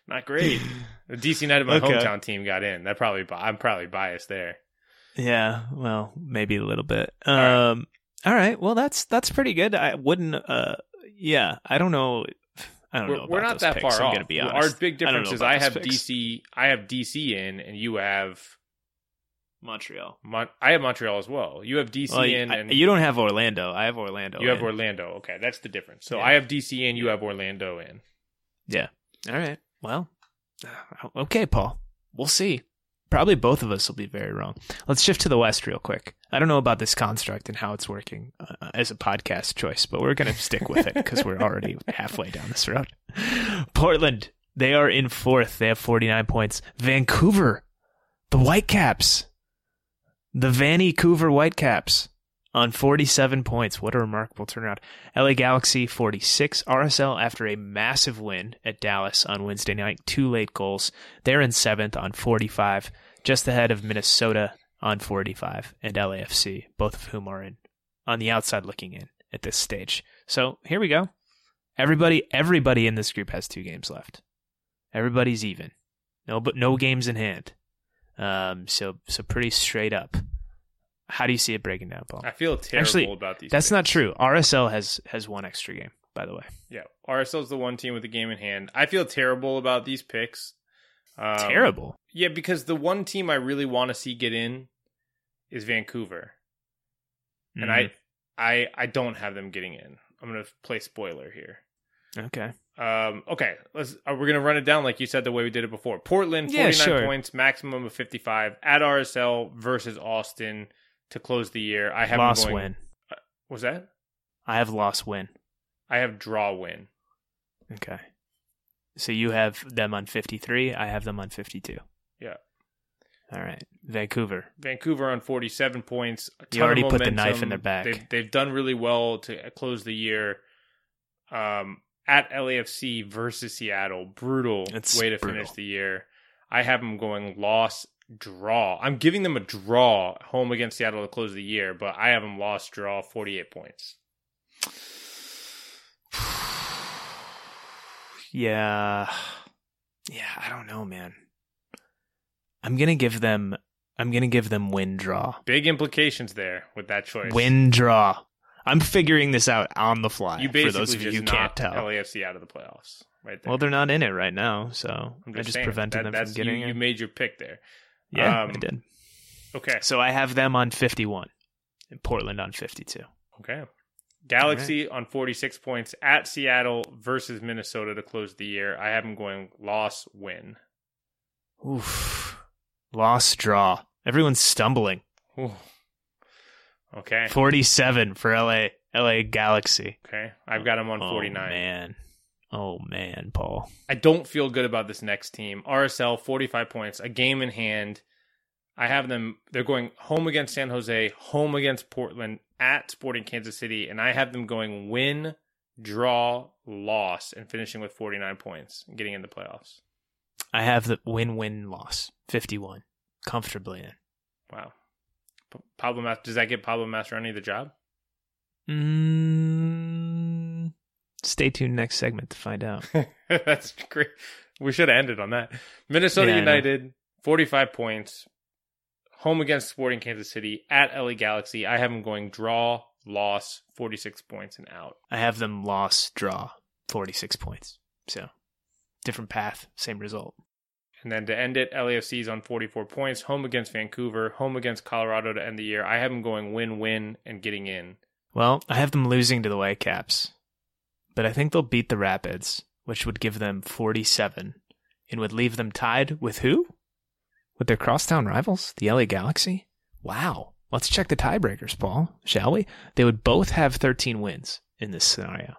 Not great. The DC United, of my Okay. hometown team, got in. That probably I'm probably biased there. Yeah, well, maybe a little bit. right. Um, all right. Well, that's that's pretty good. I wouldn't. Uh, yeah, I don't know. I don't We're, know. we're not that picks, far I'm off. gonna be honest. Our big I difference know is I have picks. DC. I have DC in, and you have Montreal. Mon- I have Montreal as well. You have DC Well, in, I- and you don't have Orlando. I have Orlando. you have. Orlando. Okay, that's the difference. So Yeah. I have DC in, you have Orlando in. Yeah. All right. Well, uh, okay, Paul. We'll see. Probably both of us will be very wrong. Let's shift to the West real quick. I don't know about this construct and how it's working uh, as a podcast choice, but we're going to stick with it because we're already halfway down this road. Portland, they are in fourth. They have 49 points. Vancouver, the Whitecaps, the Vancouver Whitecaps on 47 points. What a remarkable turnaround. LA Galaxy 46. RSL after a massive win at Dallas on Wednesday night. Two late goals. They're in seventh on 45, just ahead of Minnesota on 45 and LAFC, both of whom are in on the outside looking in at this stage. So here we go. Everybody, everybody in this group has two games left. Everybody's even. No, but no games in hand. Um, so so pretty straight up. How do you see it breaking down, Paul? I feel terrible Actually, about these. That's picks. not true. RSL has has one extra game, by the way. Yeah, RSL's the one team with the game in hand. I feel terrible about these picks. Um, Terrible. Yeah, because the one team I really want to see get in is Vancouver, and Mhm. I, I, I don't have them getting in. I'm gonna play spoiler here. Okay. Um, okay, let's. Uh, we're gonna run it down like you said the way we did it before. Portland, Yeah, 49 sure. points, maximum of 55 at RSL versus Austin to close the year. I have going, win. Was that? I have loss win. I have draw win. Okay. So you have them on 53. I have them on 52. Yeah. All right. Vancouver. Vancouver on 47 points. A You already put the knife in their back. They've, they've done really well to close the year. Um, at LAFC versus Seattle, brutal It's way to brutal. finish the year. I have them going loss draw. I'm giving them a draw home against Seattle to close the year, but I have them lost draw 48 points. Yeah. Yeah, I don't know, man. I'm going to give them I'm going to give them win draw. Big implications there with that choice. Win draw. I'm figuring this out on the fly You for basically those of you just who can't tell. LAFC out of the playoffs right there. Well, they're not in it right now, so I'm I just saying, prevented that- them from getting you, it. you made your pick there. Yeah, Um, I did. Okay. So I have them on 51 and Portland on 52. Okay. Galaxy on 46 points at Seattle versus Minnesota to close the year. I have them going loss, win. Oof. Loss draw. Everyone's stumbling. Ooh. Okay. 47 for LA LA Galaxy. Okay. I've got them on Oh, 49. man. Oh man, Paul. I don't feel good about this next team. RSL 45 points, a game in hand. I have them they're going home against San Jose, home against Portland, at Sporting Kansas City, and I have them going win, draw, loss and finishing with 49 points and getting in the playoffs. I have the win-win loss. 51. Comfortably in. Wow. Pablo Mas- does that get Pablo Mastroeni the job? Mm, stay tuned next segment to find out. That's great. We should have ended on that. Minnesota Yeah, United, 45 points. Home against Sporting Kansas City at LA Galaxy. I have them going draw, loss, 46 points and out. I have them loss draw 46 points. So, different path, same result. And then to end it, LAFC is on 44 points. Home against Vancouver, home against Colorado to end the year. I have them going win win and getting in. Well, I have them losing to the Whitecaps, but I think they'll beat the Rapids, which would give them 47 and would leave them tied with who? With their crosstown rivals, the LA Galaxy? Wow. Let's check the tiebreakers, Paul, shall we? They would both have 13 wins in this scenario.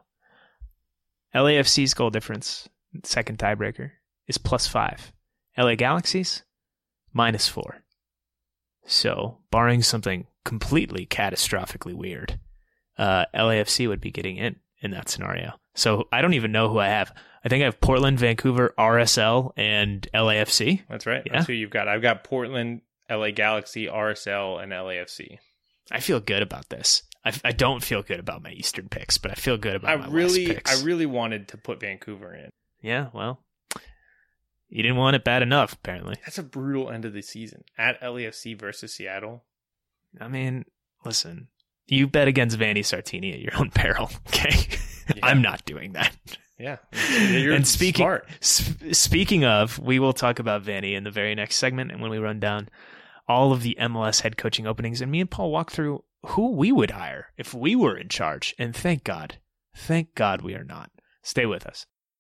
LAFC's goal difference, second tiebreaker, is plus five. LA Galaxy's minus four. So, barring something completely catastrophically weird, uh, LAFC would be getting in in that scenario. So I don't even know who I have. I think I have Portland, Vancouver, RSL, and LAFC. That's right. Yeah. That's who you've got. I've got Portland, LA Galaxy, RSL, and LAFC. I feel good about this. I, I don't feel good about my Eastern picks, but I feel good about I my really, West picks. I really wanted to put Vancouver in. yeah, well, you didn't want it bad enough, apparently. That's a brutal end of the season at LAFC versus Seattle. I mean, listen, you bet against Vanni Sartini at your own peril, okay? I'm not doing that. Yeah, you're and speaking smart. sp- speaking of, we will talk about Vanni in the very next segment, and when we run down all of the MLS head coaching openings, and me and Paul walk through who we would hire if we were in charge. And thank God, thank God we are not. Stay with us.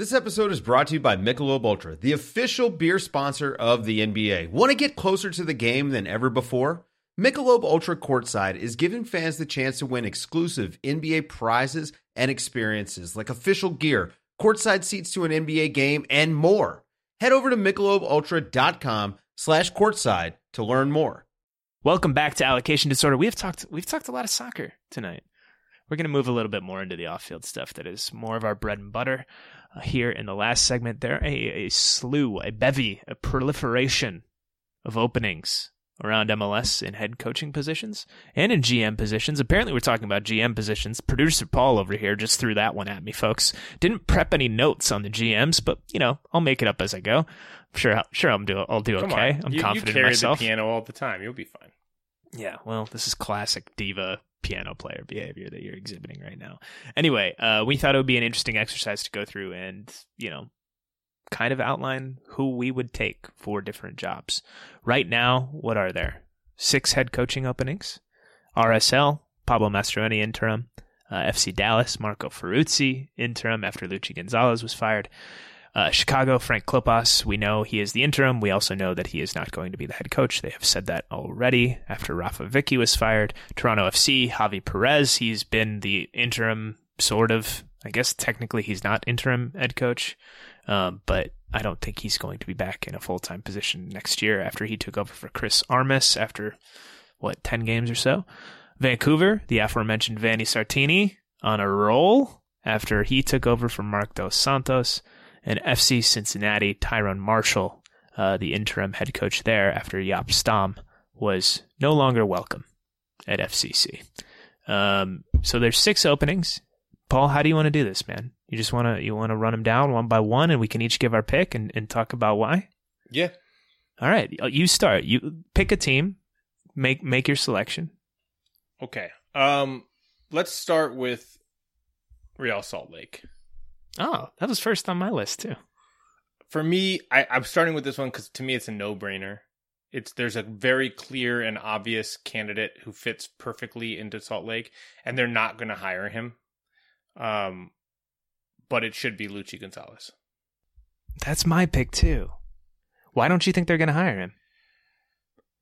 This episode is brought to you by Michelob Ultra, the official beer sponsor of the NBA. Want to get closer to the game than ever before? Michelob Ultra Courtside is giving fans the chance to win exclusive NBA prizes and experiences like official gear, courtside seats to an NBA game, and more. Head over to michelobultra.com slash courtside to learn more. Welcome back to Allocation Disorder. We've talked we've talked a lot of soccer tonight. We're going to move a little bit more into the off-field stuff that is more of our bread and butter. Here in the last segment, there are a, a slew, a bevy, a proliferation of openings around MLS in head coaching positions and in GM positions. Apparently, we're talking about GM positions. Producer Paul over here just threw that one at me, folks. Didn't prep any notes on the GMs, but you know, I'll make it up as I go. Sure, sure, I'm do. I'll do Come okay. on. I'm you, confident you in carry myself. the piano all the time. You'll be fine. Yeah, well, this is classic diva piano player behavior that you're exhibiting right now. Anyway, uh, we thought it would be an interesting exercise to go through and, you know, kind of outline who we would take for different jobs. Right now, what are there? Six head coaching openings. RSL, Pablo Mastroeni interim. Uh, FC Dallas, Marco Ferruzzi interim after Luchi Gonzalez was fired. Uh, Chicago, Frank Klopas, we know he is the interim. We also know that he is not going to be the head coach. They have said that already after Rafa Wicky was fired. Toronto FC, Javi Perez, he's been the interim, sort of. I guess technically he's not interim head coach, um, but I don't think he's going to be back in a full time position next year after he took over for Chris Armas after, what, 10 games or so. Vancouver, the aforementioned Vanni Sartini, on a roll after he took over from Marc Dos Santos and FC Cincinnati, Tyrone Marshall, uh, the interim head coach there after Jaap Stam was no longer welcome at FCC. Um, so there's six openings. Paul, how do you want to do this, man? You just want to you want to run them down one by one, and we can each give our pick and, and talk about why. Yeah. All right, you start. You pick a team, make make your selection. Okay. Um, let's start with Real Salt Lake. Oh, that was first on my list too. For me, I, I'm starting with this one because to me it's a no-brainer. It's there's a very clear and obvious candidate who fits perfectly into Salt Lake, and they're not going to hire him. Um, but it should be Luchi Gonzalez. That's my pick too. Why don't you think they're going to hire him?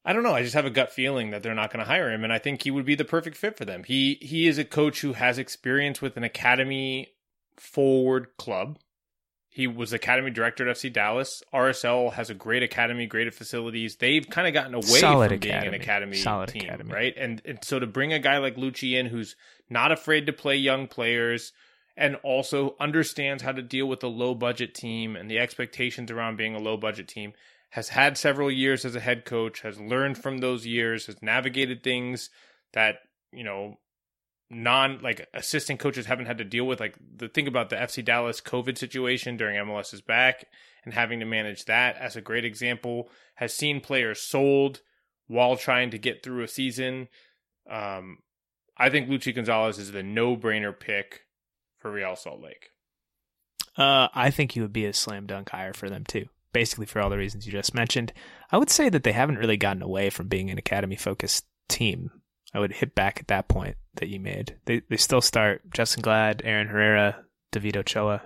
I don't know. I just have a gut feeling that they're not going to hire him, and I think he would be the perfect fit for them. He he is a coach who has experience with an academy forward club. He was academy director at FC Dallas. RSL has a great academy, great facilities. They've kind of gotten away Solid from being an academy. academy Solid team, academy. right? And, and so to bring a guy like Luchi in, who's not afraid to play young players, and also understands how to deal with a low budget team and the expectations around being a low budget team, has had several years as a head coach, has learned from those years, has navigated things that you know non like assistant coaches haven't had to deal with like the think about the FC Dallas COVID situation during MLS's back and having to manage that as a great example has seen players sold while trying to get through a season um I think Luchi Gonzalez is the no-brainer pick for Real Salt Lake. Uh, I think he would be a slam dunk hire for them too. Basically, for all the reasons you just mentioned, I would say that they haven't really gotten away from being an academy focused team. I would hit back at that point that you made. They they still start Justen Glad, Aaron Herrera, David Ochoa.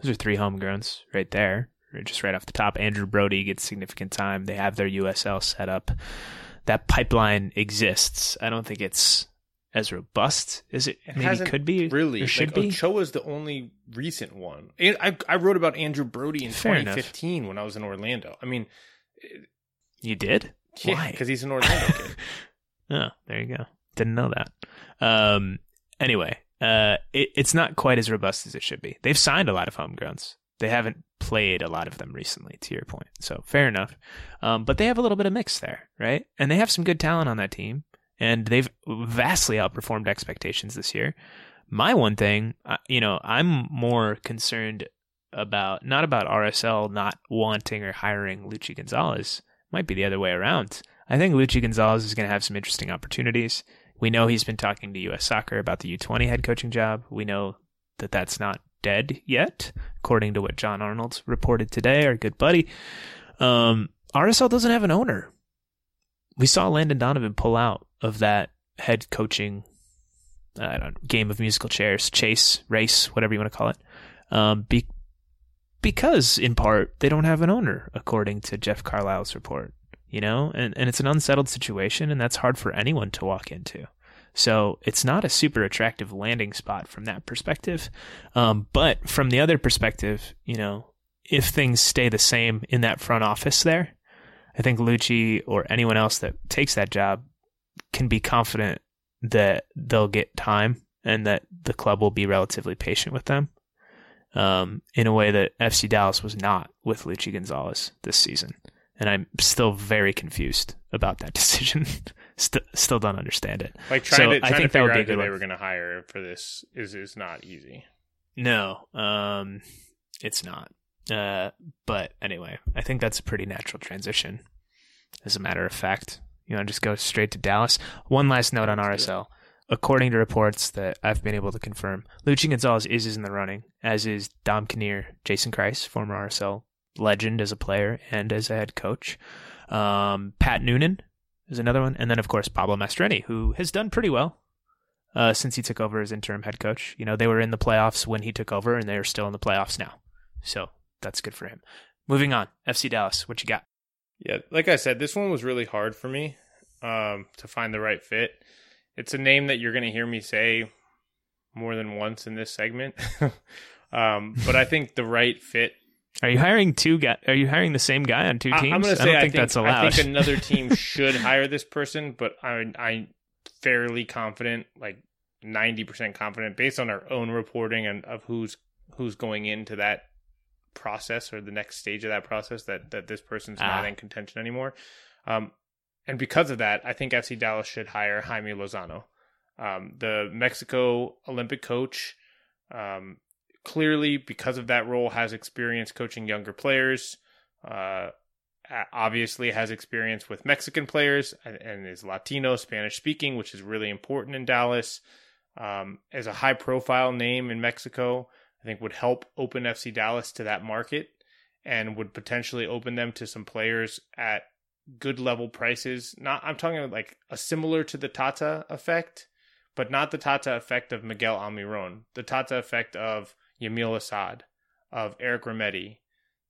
Those are three homegrowns right there, just right off the top. Andrew Brody gets significant time. They have their USL set up. That pipeline exists. I don't think it's as robust as it, maybe could be Really, or should like, be. is the only recent one. I I wrote about Andrew Brody in Fair enough. 2015 when I was in Orlando. I mean, You did? yeah, Why? because he's an Orlando kid. Oh, there you go. Didn't know that. Um, anyway, uh, it, it's not quite as robust as it should be. They've signed a lot of homegrowns. They haven't played a lot of them recently, to your point. So fair enough. Um, but they have a little bit of mix there, right? And they have some good talent on that team, and they've vastly outperformed expectations this year. My one thing, uh, you know, I'm more concerned about not about RSL not wanting or hiring Luchi Gonzalez. Might be the other way around. I think Luchi Gonzalez is going to have some interesting opportunities. We know he's been talking to U.S. Soccer about the U20 head coaching job. We know that that's not dead yet, according to what Jon Arnold reported today, our good buddy. Um, RSL doesn't have an owner. We saw Landon Donovan pull out of that head coaching I don't game of musical chairs, chase, race, whatever you want to call it, um, be, because, in part, they don't have an owner, according to Jeff Carlisle's report. You know, and, and it's an unsettled situation, and that's hard for anyone to walk into. So it's not a super attractive landing spot from that perspective. Um, but from the other perspective, you know, if things stay the same in that front office there, I think Luchi or anyone else that takes that job can be confident that they'll get time and that the club will be relatively patient with them um, in a way that FC Dallas was not with Luchi Gonzalez this season. And I'm still very confused about that decision. St- still don't understand it. Like trying So to, I think to that would figure out who they were going to hire for this is is not easy. No, um, it's not. Uh, but anyway, I think that's a pretty natural transition. As a matter of fact, you want to just go straight to Dallas. One last note on RSL. According to reports that I've been able to confirm, Luchi Gonzalez is, is in the running, as is Dom Kinnear, Jason Kreis, former RSL legend as a player and as a head coach. Um, Pat Noonan is another one. And then, of course, Pablo Mastroeni, who has done pretty well uh, since he took over as interim head coach. You know, they were in the playoffs when he took over, and they are still in the playoffs now. So that's good for him. Moving on, FC Dallas, what you got? Yeah, like I said, this one was really hard for me um, to find the right fit. It's a name that you're going to hear me say more than once in this segment, um, but I think the right fit. Are you hiring two guy? Are you hiring the same guy on two teams? I, am going to I say I think, think, that's allowed. I think another team should hire this person, but I, I'm fairly confident, like 90% confident, based on our own reporting and of who's who's going into that process or the next stage of that process that that this person's Ah. not in contention anymore. Um, and because of that, I think FC Dallas should hire Jaime Lozano, um, the Mexico Olympic coach. Um, clearly, because of that role, has experience coaching younger players. Uh, obviously, has experience with Mexican players and, and is Latino, Spanish speaking, which is really important in Dallas. Um, as a high profile name in Mexico, I think would help open FC Dallas to that market and would potentially open them to some players at good level prices. Not I'm talking like a similar to the Tata effect, but not the Tata effect of Miguel Almiron. The Tata effect of Yamil Asad, of Eric Remedi.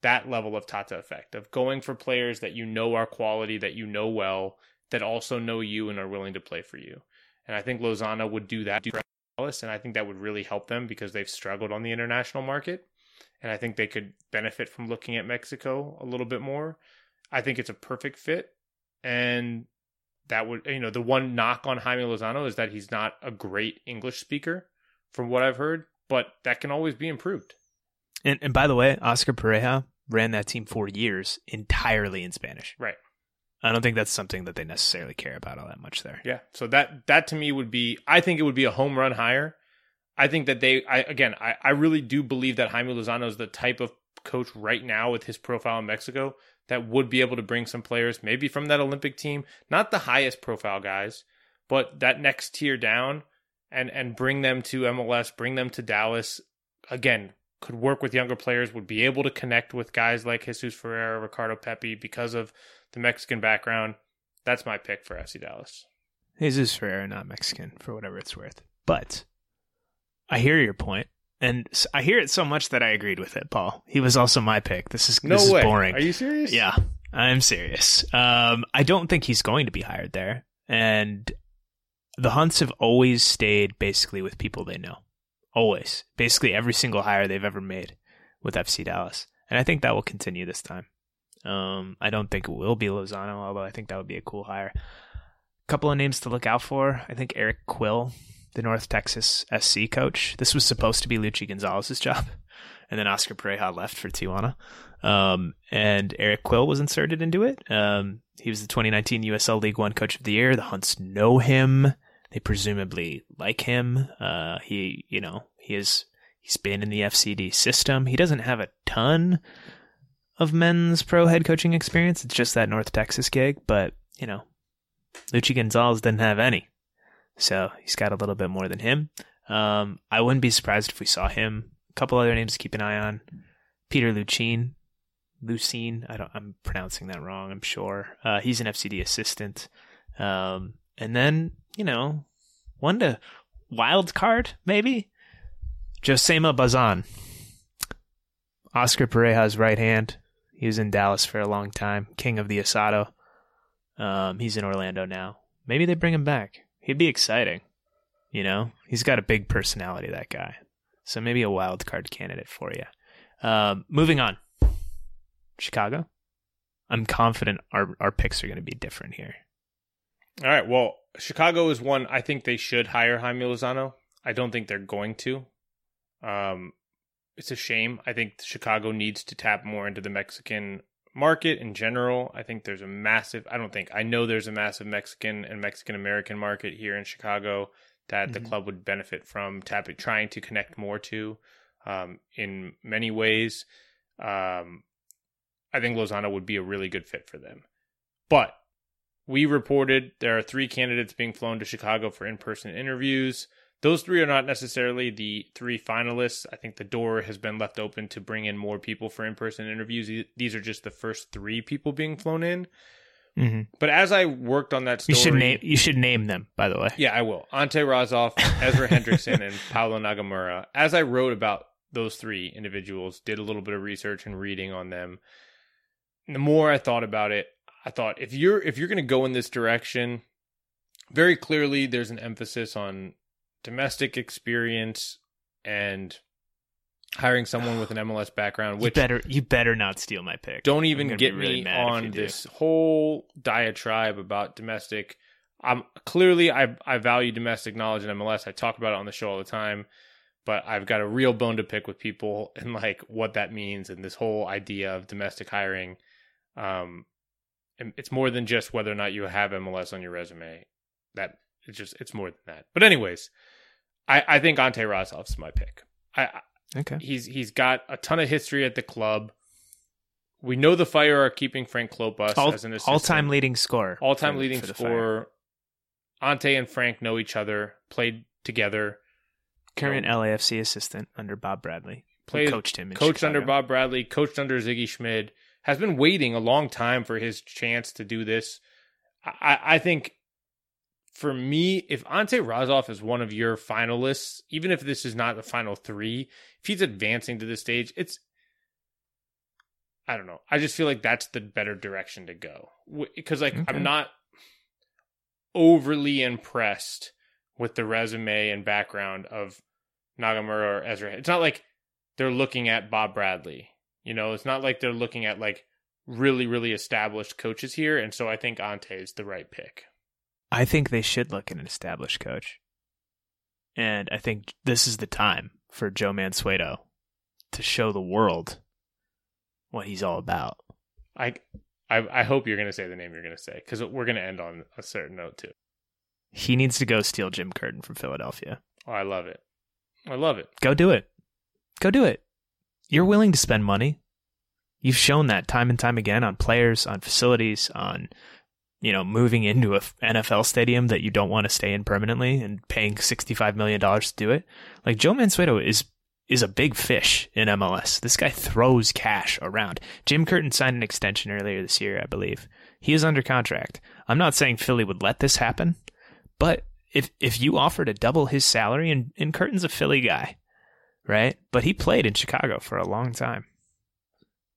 That level of Tata effect of going for players that you know are quality, that you know well, that also know you and are willing to play for you. And I think Lozano would do that and I think that would really help them because they've struggled on the international market. And I think they could benefit from looking at Mexico a little bit more. I think it's a perfect fit. And that would, you know, the one knock on Jaime Lozano is that he's not a great English speaker, from what I've heard, but that can always be improved. and, and by the way, Oscar Pareja ran that team for years entirely in Spanish. Right. I don't think that's something that they necessarily care about all that much there. Yeah. So that that to me would be I think it would be a home run hire. I think that they I again I, I really do believe that Jaime Lozano is the type of coach right now with his profile in Mexico that would be able to bring some players, maybe from that Olympic team, not the highest profile guys, but that next tier down and and bring them to MLS, bring them to Dallas. Again, could work with younger players, would be able to connect with guys like Jesus Ferreira, Ricardo Pepi because of the Mexican background. That's my pick for FC Dallas. Jesus Ferreira, not Mexican, for whatever it's worth. But I hear your point, and I hear it so much that I agreed with it, Paul. He was also my pick. This is No this way. is boring. Are you serious? Yeah, I'm serious. Um, I don't think he's going to be hired there, and the Hunts have always stayed basically with people they know. Always, basically every single hire they've ever made with FC Dallas, and I think that will continue this time. Um, I don't think it will be Lozano, although I think that would be a cool hire. A Couple of names to look out for. I think Eric Quill, the North Texas SC coach. This was supposed to be Luchi Gonzalez's job, and then Oscar Pareja left for Tijuana. Um, and Eric Quill was inserted into it. Um, he was the 2019 USL League One Coach of the Year. The Hunts know him. They presumably like him. Uh, he, you know, he is. He's been in the FCD system. He doesn't have a ton of men's pro head coaching experience. It's just that North Texas gig, but you know, Luchi Gonzalez didn't have any, so he's got a little bit more than him. Um, I wouldn't be surprised if we saw him. A couple other names to keep an eye on: Peter Luccin, Luccin. I don't. I'm pronouncing that wrong. I'm sure. Uh, he's an FCD assistant. Um, and then you know, one to wild card maybe. Josema Bazan. Oscar Pareja's right hand. He was in Dallas for a long time, king of the asado. Um, he's in Orlando now. Maybe they bring him back. He'd be exciting. You know, he's got a big personality, that guy. So maybe a wild card candidate for you. Um, moving on. Chicago. I'm confident our our picks are going to be different here. All right. Well, Chicago is one. I think they should hire Jaime Lozano. I don't think they're going to. Um, it's a shame. I think Chicago needs to tap more into the Mexican market in general. I think there's a massive. I don't think I know there's a massive Mexican and Mexican American market here in Chicago that mm-hmm. the club would benefit from tapping, trying to connect more to. Um, in many ways, um, I think Lozano would be a really good fit for them. But we reported there are three candidates being flown to Chicago for in person interviews. Those three are not necessarily the three finalists. I think the door has been left open to bring in more people for in person interviews. These are just the first three people being flown in. Mm-hmm. But as I worked on that story, you should name you should name them. By the way, yeah, I will. Ante Razov, Ezra Hendrickson, and Paulo Nagamura. As I wrote about those three individuals, did a little bit of research and reading on them. The more I thought about it, I thought if you're if you're going to go in this direction, very clearly there's an emphasis on domestic experience and hiring someone with an MLS background. Which you better you better not steal my pick. Don't even get really me on this whole diatribe about domestic. I'm clearly I I value domestic knowledge in MLS. I talk about it on the show all the time, but I've got a real bone to pick with people and like what that means and this whole idea of domestic hiring. Um, it's more than just whether or not you have MLS on your resume. That it's just it's more than that. But anyways, I I think Ante Razov's my pick. I okay. He's he's got a ton of history at the club. We know the Fire are keeping Frank Klopas all, as an all time leading scorer. All time leading scorer. Ante and Frank know each other, played together. Current LAFC assistant under Bob Bradley. Played, coached him. coached Chicago. under Bob Bradley. Coached under Sigi Schmid has been waiting a long time for his chance to do this. I, I think for me, if Ante Razov is one of your finalists, even if this is not the final three, if he's advancing to this stage, it's I don't know. I just feel like that's the better direction to go because like okay. I'm not overly impressed with the resume and background of Nagamura or Ezra. It's not like they're looking at Bob Bradley you know, it's not like they're looking at like really, really established coaches here. And so I think Ante is the right pick. I think they should look at an established coach. And I think this is the time for Joe Mansueto to show the world what he's all about. I I, I hope you're going to say the name you're going to say because we're going to end on a certain note too. He needs to go steal Jim Curtin from Philadelphia. Oh, I love it. I love it. Go do it. Go do it you're willing to spend money. You've shown that time and time again on players, on facilities, on you know moving into a NFL stadium that you don't want to stay in permanently and paying sixty five million dollars to do it. Like Joe Mansueto is is a big fish in MLS. This guy throws cash around. Jim Curtin signed an extension earlier this year, I believe. He is under contract. I'm not saying Philly would let this happen, but if if you offer to double his salary and, and Curtin's a Philly guy, right? But he played in Chicago for a long time.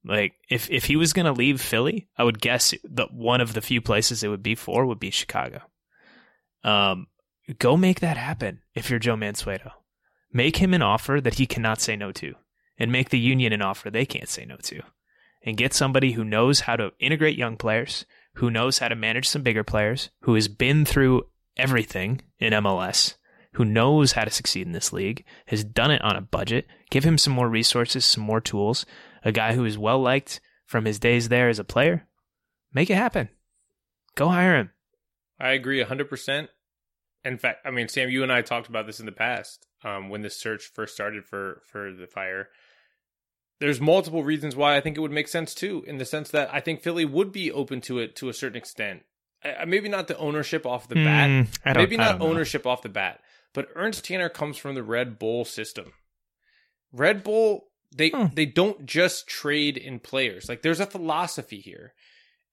Like if if he was going to leave Philly, I would guess that one of the few places it would be for would be Chicago. Um, go make that happen if you're Joe Mansueto. Make him an offer that he cannot say no to, and make the union an offer they can't say no to, and get somebody who knows how to integrate young players, who knows how to manage some bigger players, who has been through everything in MLS, who knows how to succeed in this league, has done it on a budget. Give him some more resources, some more tools. A guy who is well liked from his days there as a player. Make it happen. Go hire him. I agree 100%. In fact, I mean, Sam, you and I talked about this in the past um, when this search first started for, for the fire. There's multiple reasons why I think it would make sense too, in the sense that I think Philly would be open to it to a certain extent. maybe not the ownership off the bat. Mm, maybe not ownership off the bat, but Ernst Tanner comes from the Red Bull system. Red Bull they hmm. they don't just trade in players. Like there's a philosophy here.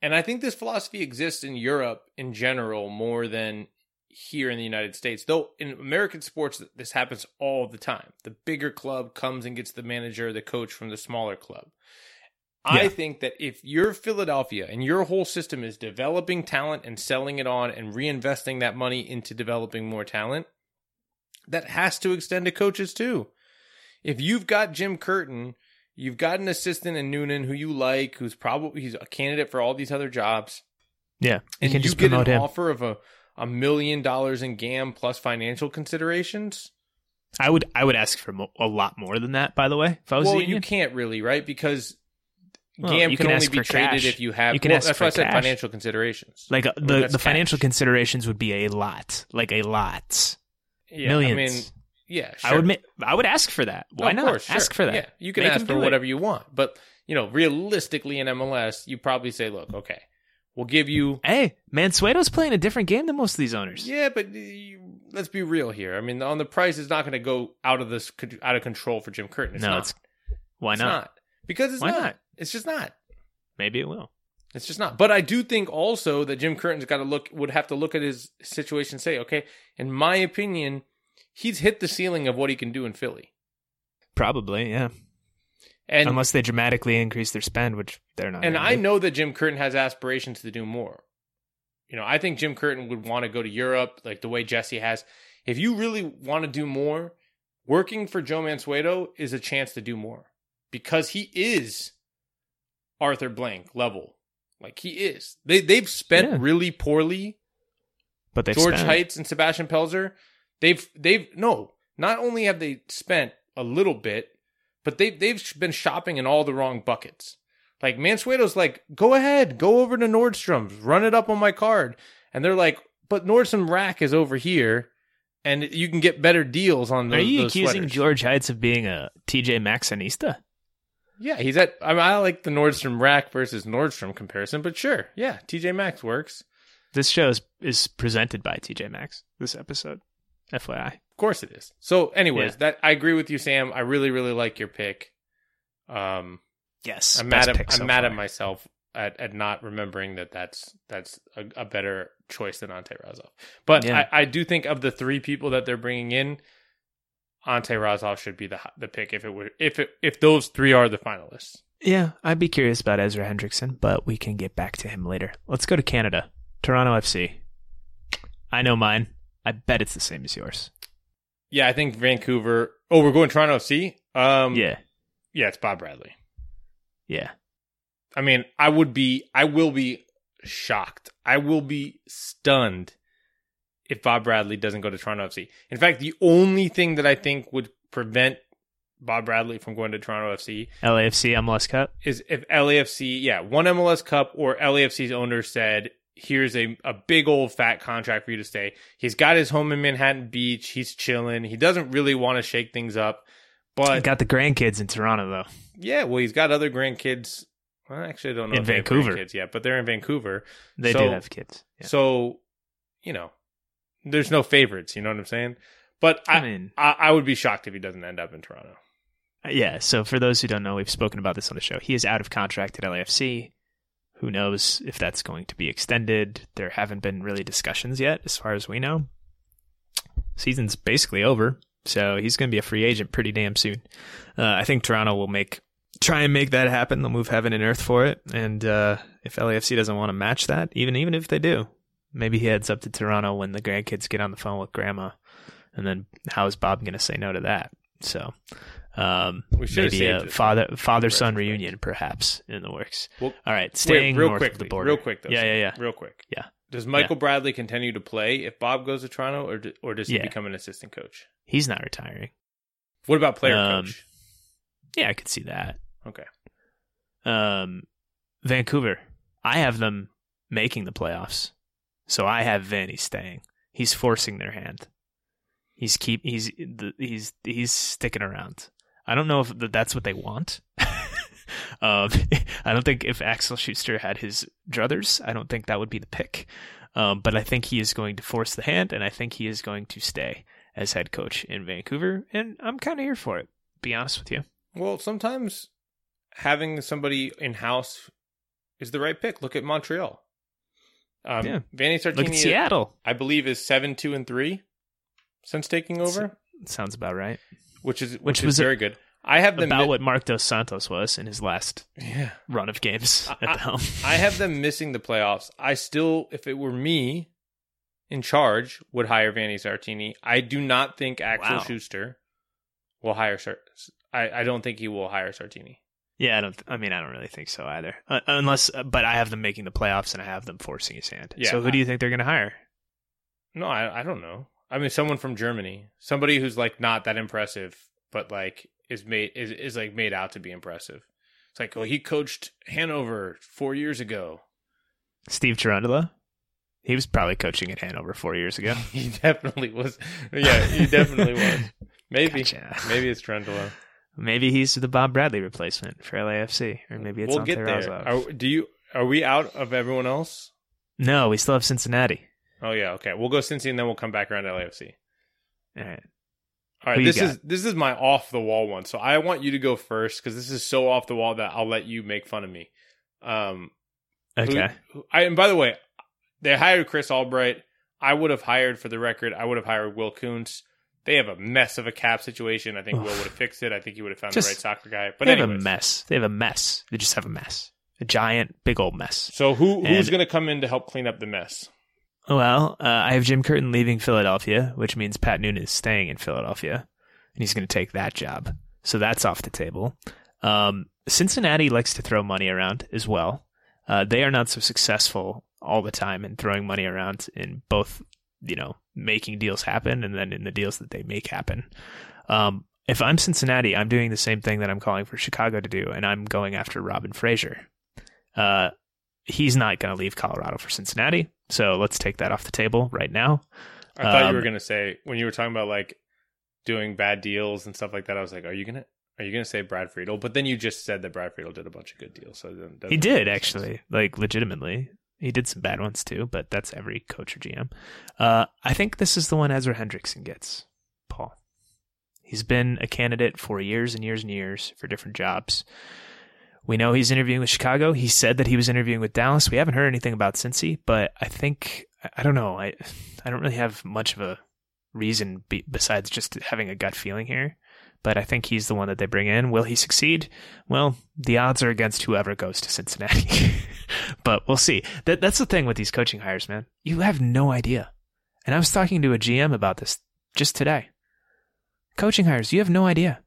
And I think this philosophy exists in Europe in general more than here in the United States. Though in American sports, this happens all the time. The bigger club comes and gets the manager, the coach from the smaller club. I think that if you're Philadelphia and your whole system is developing talent and selling it on and reinvesting that money into developing more talent, that has to extend to coaches too. If you've got Jim Curtin, you've got an assistant in Noonan who you like, who's probably he's a candidate for all these other jobs, Yeah, you and can you just get promote an him. offer of a a million dollars in GAM plus financial considerations. I would I would ask for mo- a lot more than that. By the way, if I was well, you can't really, right? Because Well, GAM can, can only be traded cash. if you have. You can well, ask that's for why I said financial considerations. like uh, the the financial considerations would be a lot, like a lot, Yeah, millions. I mean, yeah, I would ma- I would ask for that. Why Of not course, ask for that? Yeah, you can Make ask for do it. whatever you want, but you know, realistically in MLS, you probably say, "Look, okay, we'll give you." Hey, Mansueto's playing a different game than most of these owners. Yeah, but you, let's be real here. I mean, on the price is not going to go out of this out of control for Jim Curtin. It's no, not. it's why It's not? Because it's Why not. not? It's just not. Maybe it will. It's just not. But I do think also that Jim Curtin's got to look would have to look at his situation and say, okay, in my opinion, he's hit the ceiling of what he can do in Philly. Probably, yeah. And Unless they dramatically increase their spend, which they're not. and I do. know that Jim Curtin has aspirations to do more. You know, I think Jim Curtin would want to go to Europe like the way Jesse has. If you really want to do more, working for Joe Mansueto is a chance to do more because he is Arthur Blank level. Like he is. They they've spent Yeah. really poorly but they George spent. Heitz and Sebastian Pelzer, they've they've no, not only have they spent a little bit, but they've they've been shopping in all the wrong buckets. Like Mansueto's like, go ahead, go over to Nordstrom's, run it up on my card, and they're like, but Nordstrom Rack is over here, and you can get better deals on those. Are you accusing sweaters. George Heitz of being a TJ Maxxinista? Yeah, he's at. I, mean, I like the Nordstrom Rack versus Nordstrom comparison, but sure, yeah, TJ Maxx works. This show is, is presented by TJ Maxx. This episode, FYI. Of course it is. So, anyways, Yeah. that I agree with you, Sam. I really, really like your pick. Um, Yes, I'm mad at I'm so mad far. at myself at, at not remembering that that's that's a, a better choice than Ante Razov. But Yeah. I, I do think of the three people that they're bringing in, Ante Razov should be the the pick if it were if it if those three are the finalists. Yeah, I'd be curious about Ezra Hendrickson, but we can get back to him later. Let's go to Canada. Toronto FC. I know mine. I bet it's the same as yours. Yeah, I think Vancouver. Oh, we're going Toronto FC. Um, yeah, yeah, it's Bob Bradley. yeah. I mean, I would be, I will be shocked. I will be stunned if Bob Bradley doesn't go to Toronto FC. In fact, the only thing that I think would prevent Bob Bradley from going to Toronto FC LAFC MLS Cup. is if LAFC, yeah, one MLS Cup or LAFC's owner said, here's a, a big old fat contract for you to stay. He's got his home in Manhattan Beach. He's chilling. He doesn't really want to shake things up. But Got the grandkids in Toronto though. yeah, well, he's got other grandkids. Well, actually, I don't know In if they have Vancouver. grandkids yet, but they're in Vancouver. They So- do have kids. Yeah. So, you know, there's no favorites. You know what I'm saying? But I, I mean, I, I would be shocked if he doesn't end up in Toronto. Uh, yeah. So for those who don't know, we've spoken about this on the show. He is out of contract at LAFC. Who knows if that's going to be extended? There haven't been really discussions yet, as far as we know. Season's basically over, so he's going to be a free agent pretty damn soon. Uh, I think Toronto will make try and make that happen. They'll move heaven and earth for it, and uh, if LAFC doesn't want to match that, even even if they do, maybe he heads up to Toronto when the grandkids get on the phone with grandma, and then how is Bob going to say no to that? So. Um, We should maybe a father father son reunion, perhaps in the works. Well, All right, staying Wait, real north quickly, of the border. real quick though. Yeah, yeah, yeah. Real quick. Yeah. Does Michael Bradley continue to play if Bob goes to Toronto, or or does he Yeah. become an assistant coach? He's not retiring. What about player Um, coach? Yeah, I could see that. Okay. Um, Vancouver. I have them making the playoffs, so I have Vanni staying. He's forcing their hand. He's keep. He's he's he's sticking around. I don't know if that's what they want. um, I don't think if Axel Schuster had his druthers, I don't think that would be the pick. Um, but I think he is going to force the hand, and I think he is going to stay as head coach in Vancouver, and I'm kind of here for it. Be honest with you. Well, sometimes having somebody in house is the right pick. Look at Montreal. Um, Yeah. Vanni Look at Seattle. I believe, is seven two and three since taking over, Sounds about right. Which is which, Which is was a- very good. I have them About mi- what Marc Dos Santos was in his last yeah. run of games at the helm. I have them missing the playoffs. I still, if it were me in charge, would hire Vanni Sartini. I do not think Axel Wow. Schuster will hire Sar- I, I don't think he will hire Sartini. Yeah, I don't. I mean, I don't really think so either. Uh, unless, uh, but I have them making the playoffs, and I have them forcing his hand. Yeah, so who do you think they're going to hire? No, I, I don't know. I mean, someone from Germany, somebody who's like not that impressive, but like is made is is like made out to be impressive. It's like, well, he coached Hanover four years ago. Steve Cherundolo. He was probably coaching at Hanover four years ago. he definitely was. Yeah, he definitely was. Maybe, Gotcha. maybe it's Trentolo. Maybe he's the Bob Bradley replacement for LAFC, or maybe it's we'll Ante get there. Are, do you? Are we out of everyone else? No, we still have Cincinnati. Oh yeah, okay. We'll go Cincy and then we'll come back around to LAFC. All right. All right, Who this is this is my off the wall one. So I want you to go first because this is so off the wall that I'll let you make fun of me. Um, Okay. who- I, and by the way, they hired Chris Albright. I would have hired, for the record, I would have hired Will Kuntz. They have a mess of a cap situation. I think Will would have fixed it. I think he would have found Just- the right soccer guy. But they have a mess. They have a mess. They just have a mess. A giant, big old mess. so who who's going to come in to help clean up the mess? Well, uh, I have Jim Curtin leaving Philadelphia, which means Pat Noonan is staying in Philadelphia, and he's going to take that job. So that's off the table. Um, Cincinnati likes to throw money around as well. Uh, they are not so successful all the time in throwing money around in both, you know, making deals happen and then in the deals that they make happen. Um, if I'm Cincinnati, I'm doing the same thing that I'm calling for Chicago to do, and I'm going after Robin Fraser. Uh, he's not going to leave Colorado for Cincinnati, so let's take that off the table right now. I thought you Um, were going to say when you were talking about like doing bad deals and stuff like that. I was like, are you gonna are you gonna say Brad Friedel? But then you just said that Brad Friedel did a bunch of good deals. So then He did actually, like legitimately. He did some bad ones too, but that's every coach or GM. Uh, I think this is the one Ezra Hendrickson gets, Paul. He's been a candidate for years and years and years for different jobs. We know he's interviewing with Chicago. He said that he was interviewing with Dallas. We haven't heard anything about Cincy, but I think I- don't know. I I don't really have much of a reason be, besides just having a gut feeling here. But I think he's the one that they bring in. Will he succeed? Well, the odds are against whoever goes to Cincinnati. but we'll see. That that's the thing with these coaching hires, man. You have no idea. And I was talking to a GM about this just today. Coaching hires, you have no idea.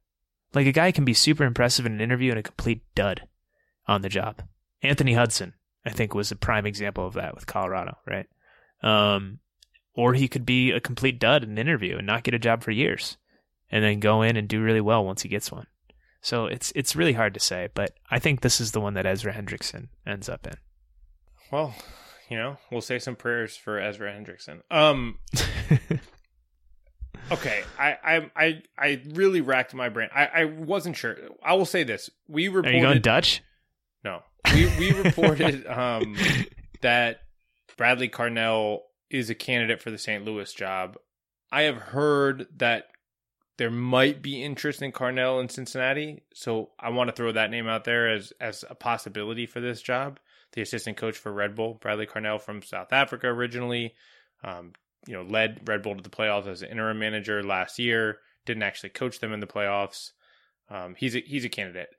Like a guy can be super impressive in an interview and a complete dud on the job. Anthony Hudson, I think, was a prime example of that with Colorado, right? Um, or he could be a complete dud in an interview and not get a job for years, and then go in and do really well once he gets one. So it's it's really hard to say, but I think this is the one that Ezra Hendrickson ends up in. Well, you know, we'll say some prayers for Ezra Hendrickson. Um, okay, I I I, I really racked my brain. I, I wasn't sure. I will say this: we reported. Are you going Dutch? No, we we reported um that Bradley Carnell is a candidate for the St. Louis job. I have heard that there might be interest in Carnell in Cincinnati, so I want to throw that name out there as as a possibility for this job. The assistant coach for Red Bull, Bradley Carnell from South Africa originally, um, you know, led Red Bull to the playoffs as an interim manager last year. Didn't actually coach them in the playoffs. Um, he's a, he's a candidate.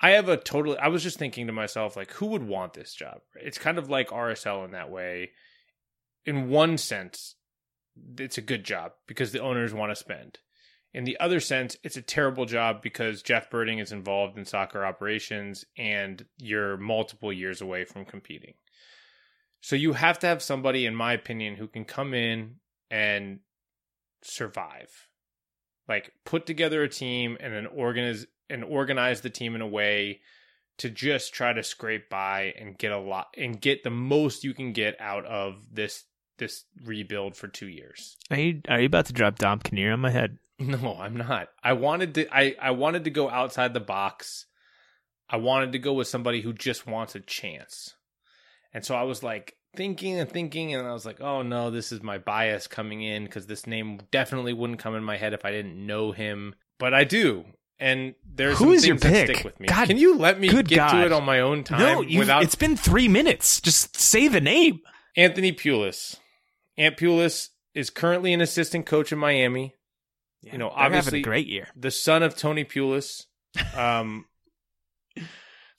I have a totally. I was just thinking to myself, like, who would want this job? It's kind of like RSL in that way. In one sense, it's a good job because the owners want to spend. In the other sense, it's a terrible job because Jeff Berding is involved in soccer operations and you're multiple years away from competing. So you have to have somebody, in my opinion, who can come in and survive. Like put together a team and then organize and organize the team in a way to just try to scrape by and get a lot and get the most you can get out of this this rebuild for two years. Are you are you about to drop Dom Kinnear on my head? No, I'm not. I wanted to I, I wanted to go outside the box. I wanted to go with somebody who just wants a chance. And so I was like thinking and thinking and I was like, "Oh no, this is my bias coming in cuz this name definitely wouldn't come in my head if I didn't know him." But I do. And there's Who is your pick? stick with me. God- Can you let me get God. to it on my own time no, without it's been three minutes. Just say the name. Anthony Pulis. Ant Pulis is currently an assistant coach in Miami. Yeah, You know, obviously- a great year. The son of Tony Pulis. Um,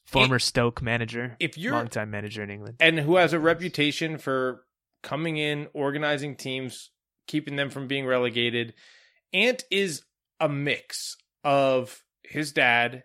Former Stoke manager, if you're longtime manager in England. and who has a reputation for coming in, organizing teams, keeping them from being relegated. Ant is a mix of his dad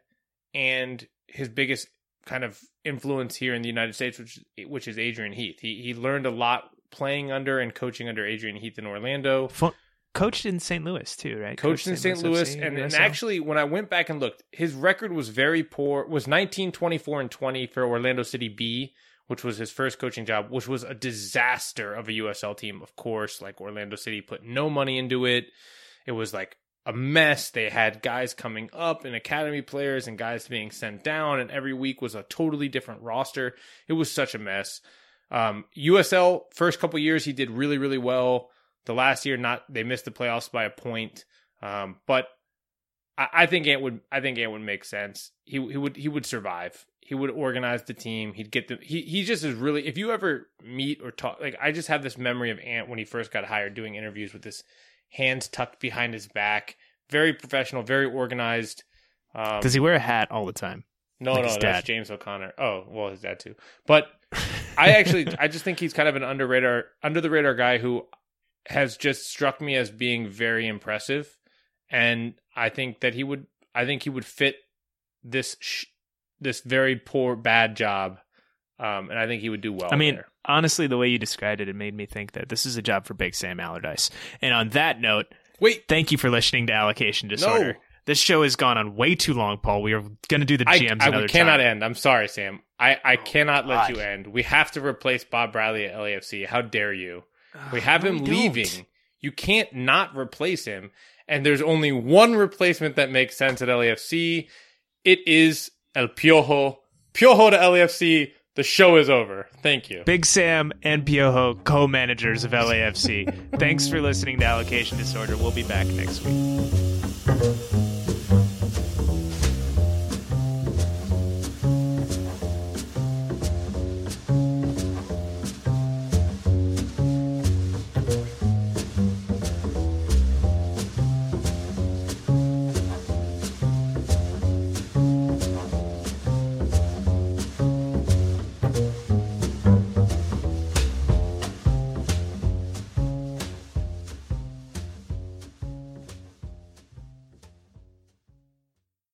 and his biggest kind of influence here in the United States, which which is Adrian Heath. He he learned a lot playing under and coaching under Adrian Heath in Orlando. Fo- coached in St. Louis too, right? coached in St. Louis, and, and actually, when I went back and looked, his record was very poor. Was 19, 24, and 20 for Orlando City B, which was his first coaching job, which was a disaster of a USL team. Of course, like Orlando City put no money into it. It was like a mess. They had guys coming up and academy players and guys being sent down, and every week was a totally different roster. It was such a mess. Um, USL first couple years he did really really well. The last year, not they missed the playoffs by a point. Um, but I, I think Ant would I think Ant would make sense. He he would he would survive. He would organize the team. He'd get the he he just is really if you ever meet or talk like I just have this memory of Ant when he first got hired doing interviews with his hands tucked behind his back, very professional, very organized. Um, Does he wear a hat all the time? no, like no, that's dad? James O'Connor. Oh, well, his dad too. But I actually, I just think he's kind of an under radar, under the radar guy who has just struck me as being very impressive, and I think that he would, I think he would fit this sh- this very poor bad job, um, and I think he would do well. I mean, there. honestly, the way you described it, it made me think that this is a job for Big Sam Allardyce. And on that note, wait, thank you for listening to Allocation Disorder. This show has gone on way too long, Paul. We are going to do the I, GMs I another cannot time. end. I'm sorry, Sam. I, I cannot let you end. We have to replace Bob Bradley at LAFC. How dare you? We have him we don't. leaving. You can't not replace him. And there's only one replacement that makes sense at LAFC. It is El Piojo. Piojo to LAFC. The show is over. Thank you. Big Sam and Piojo, co-managers of LAFC. Thanks for listening to Allocation Disorder. We'll be back next week.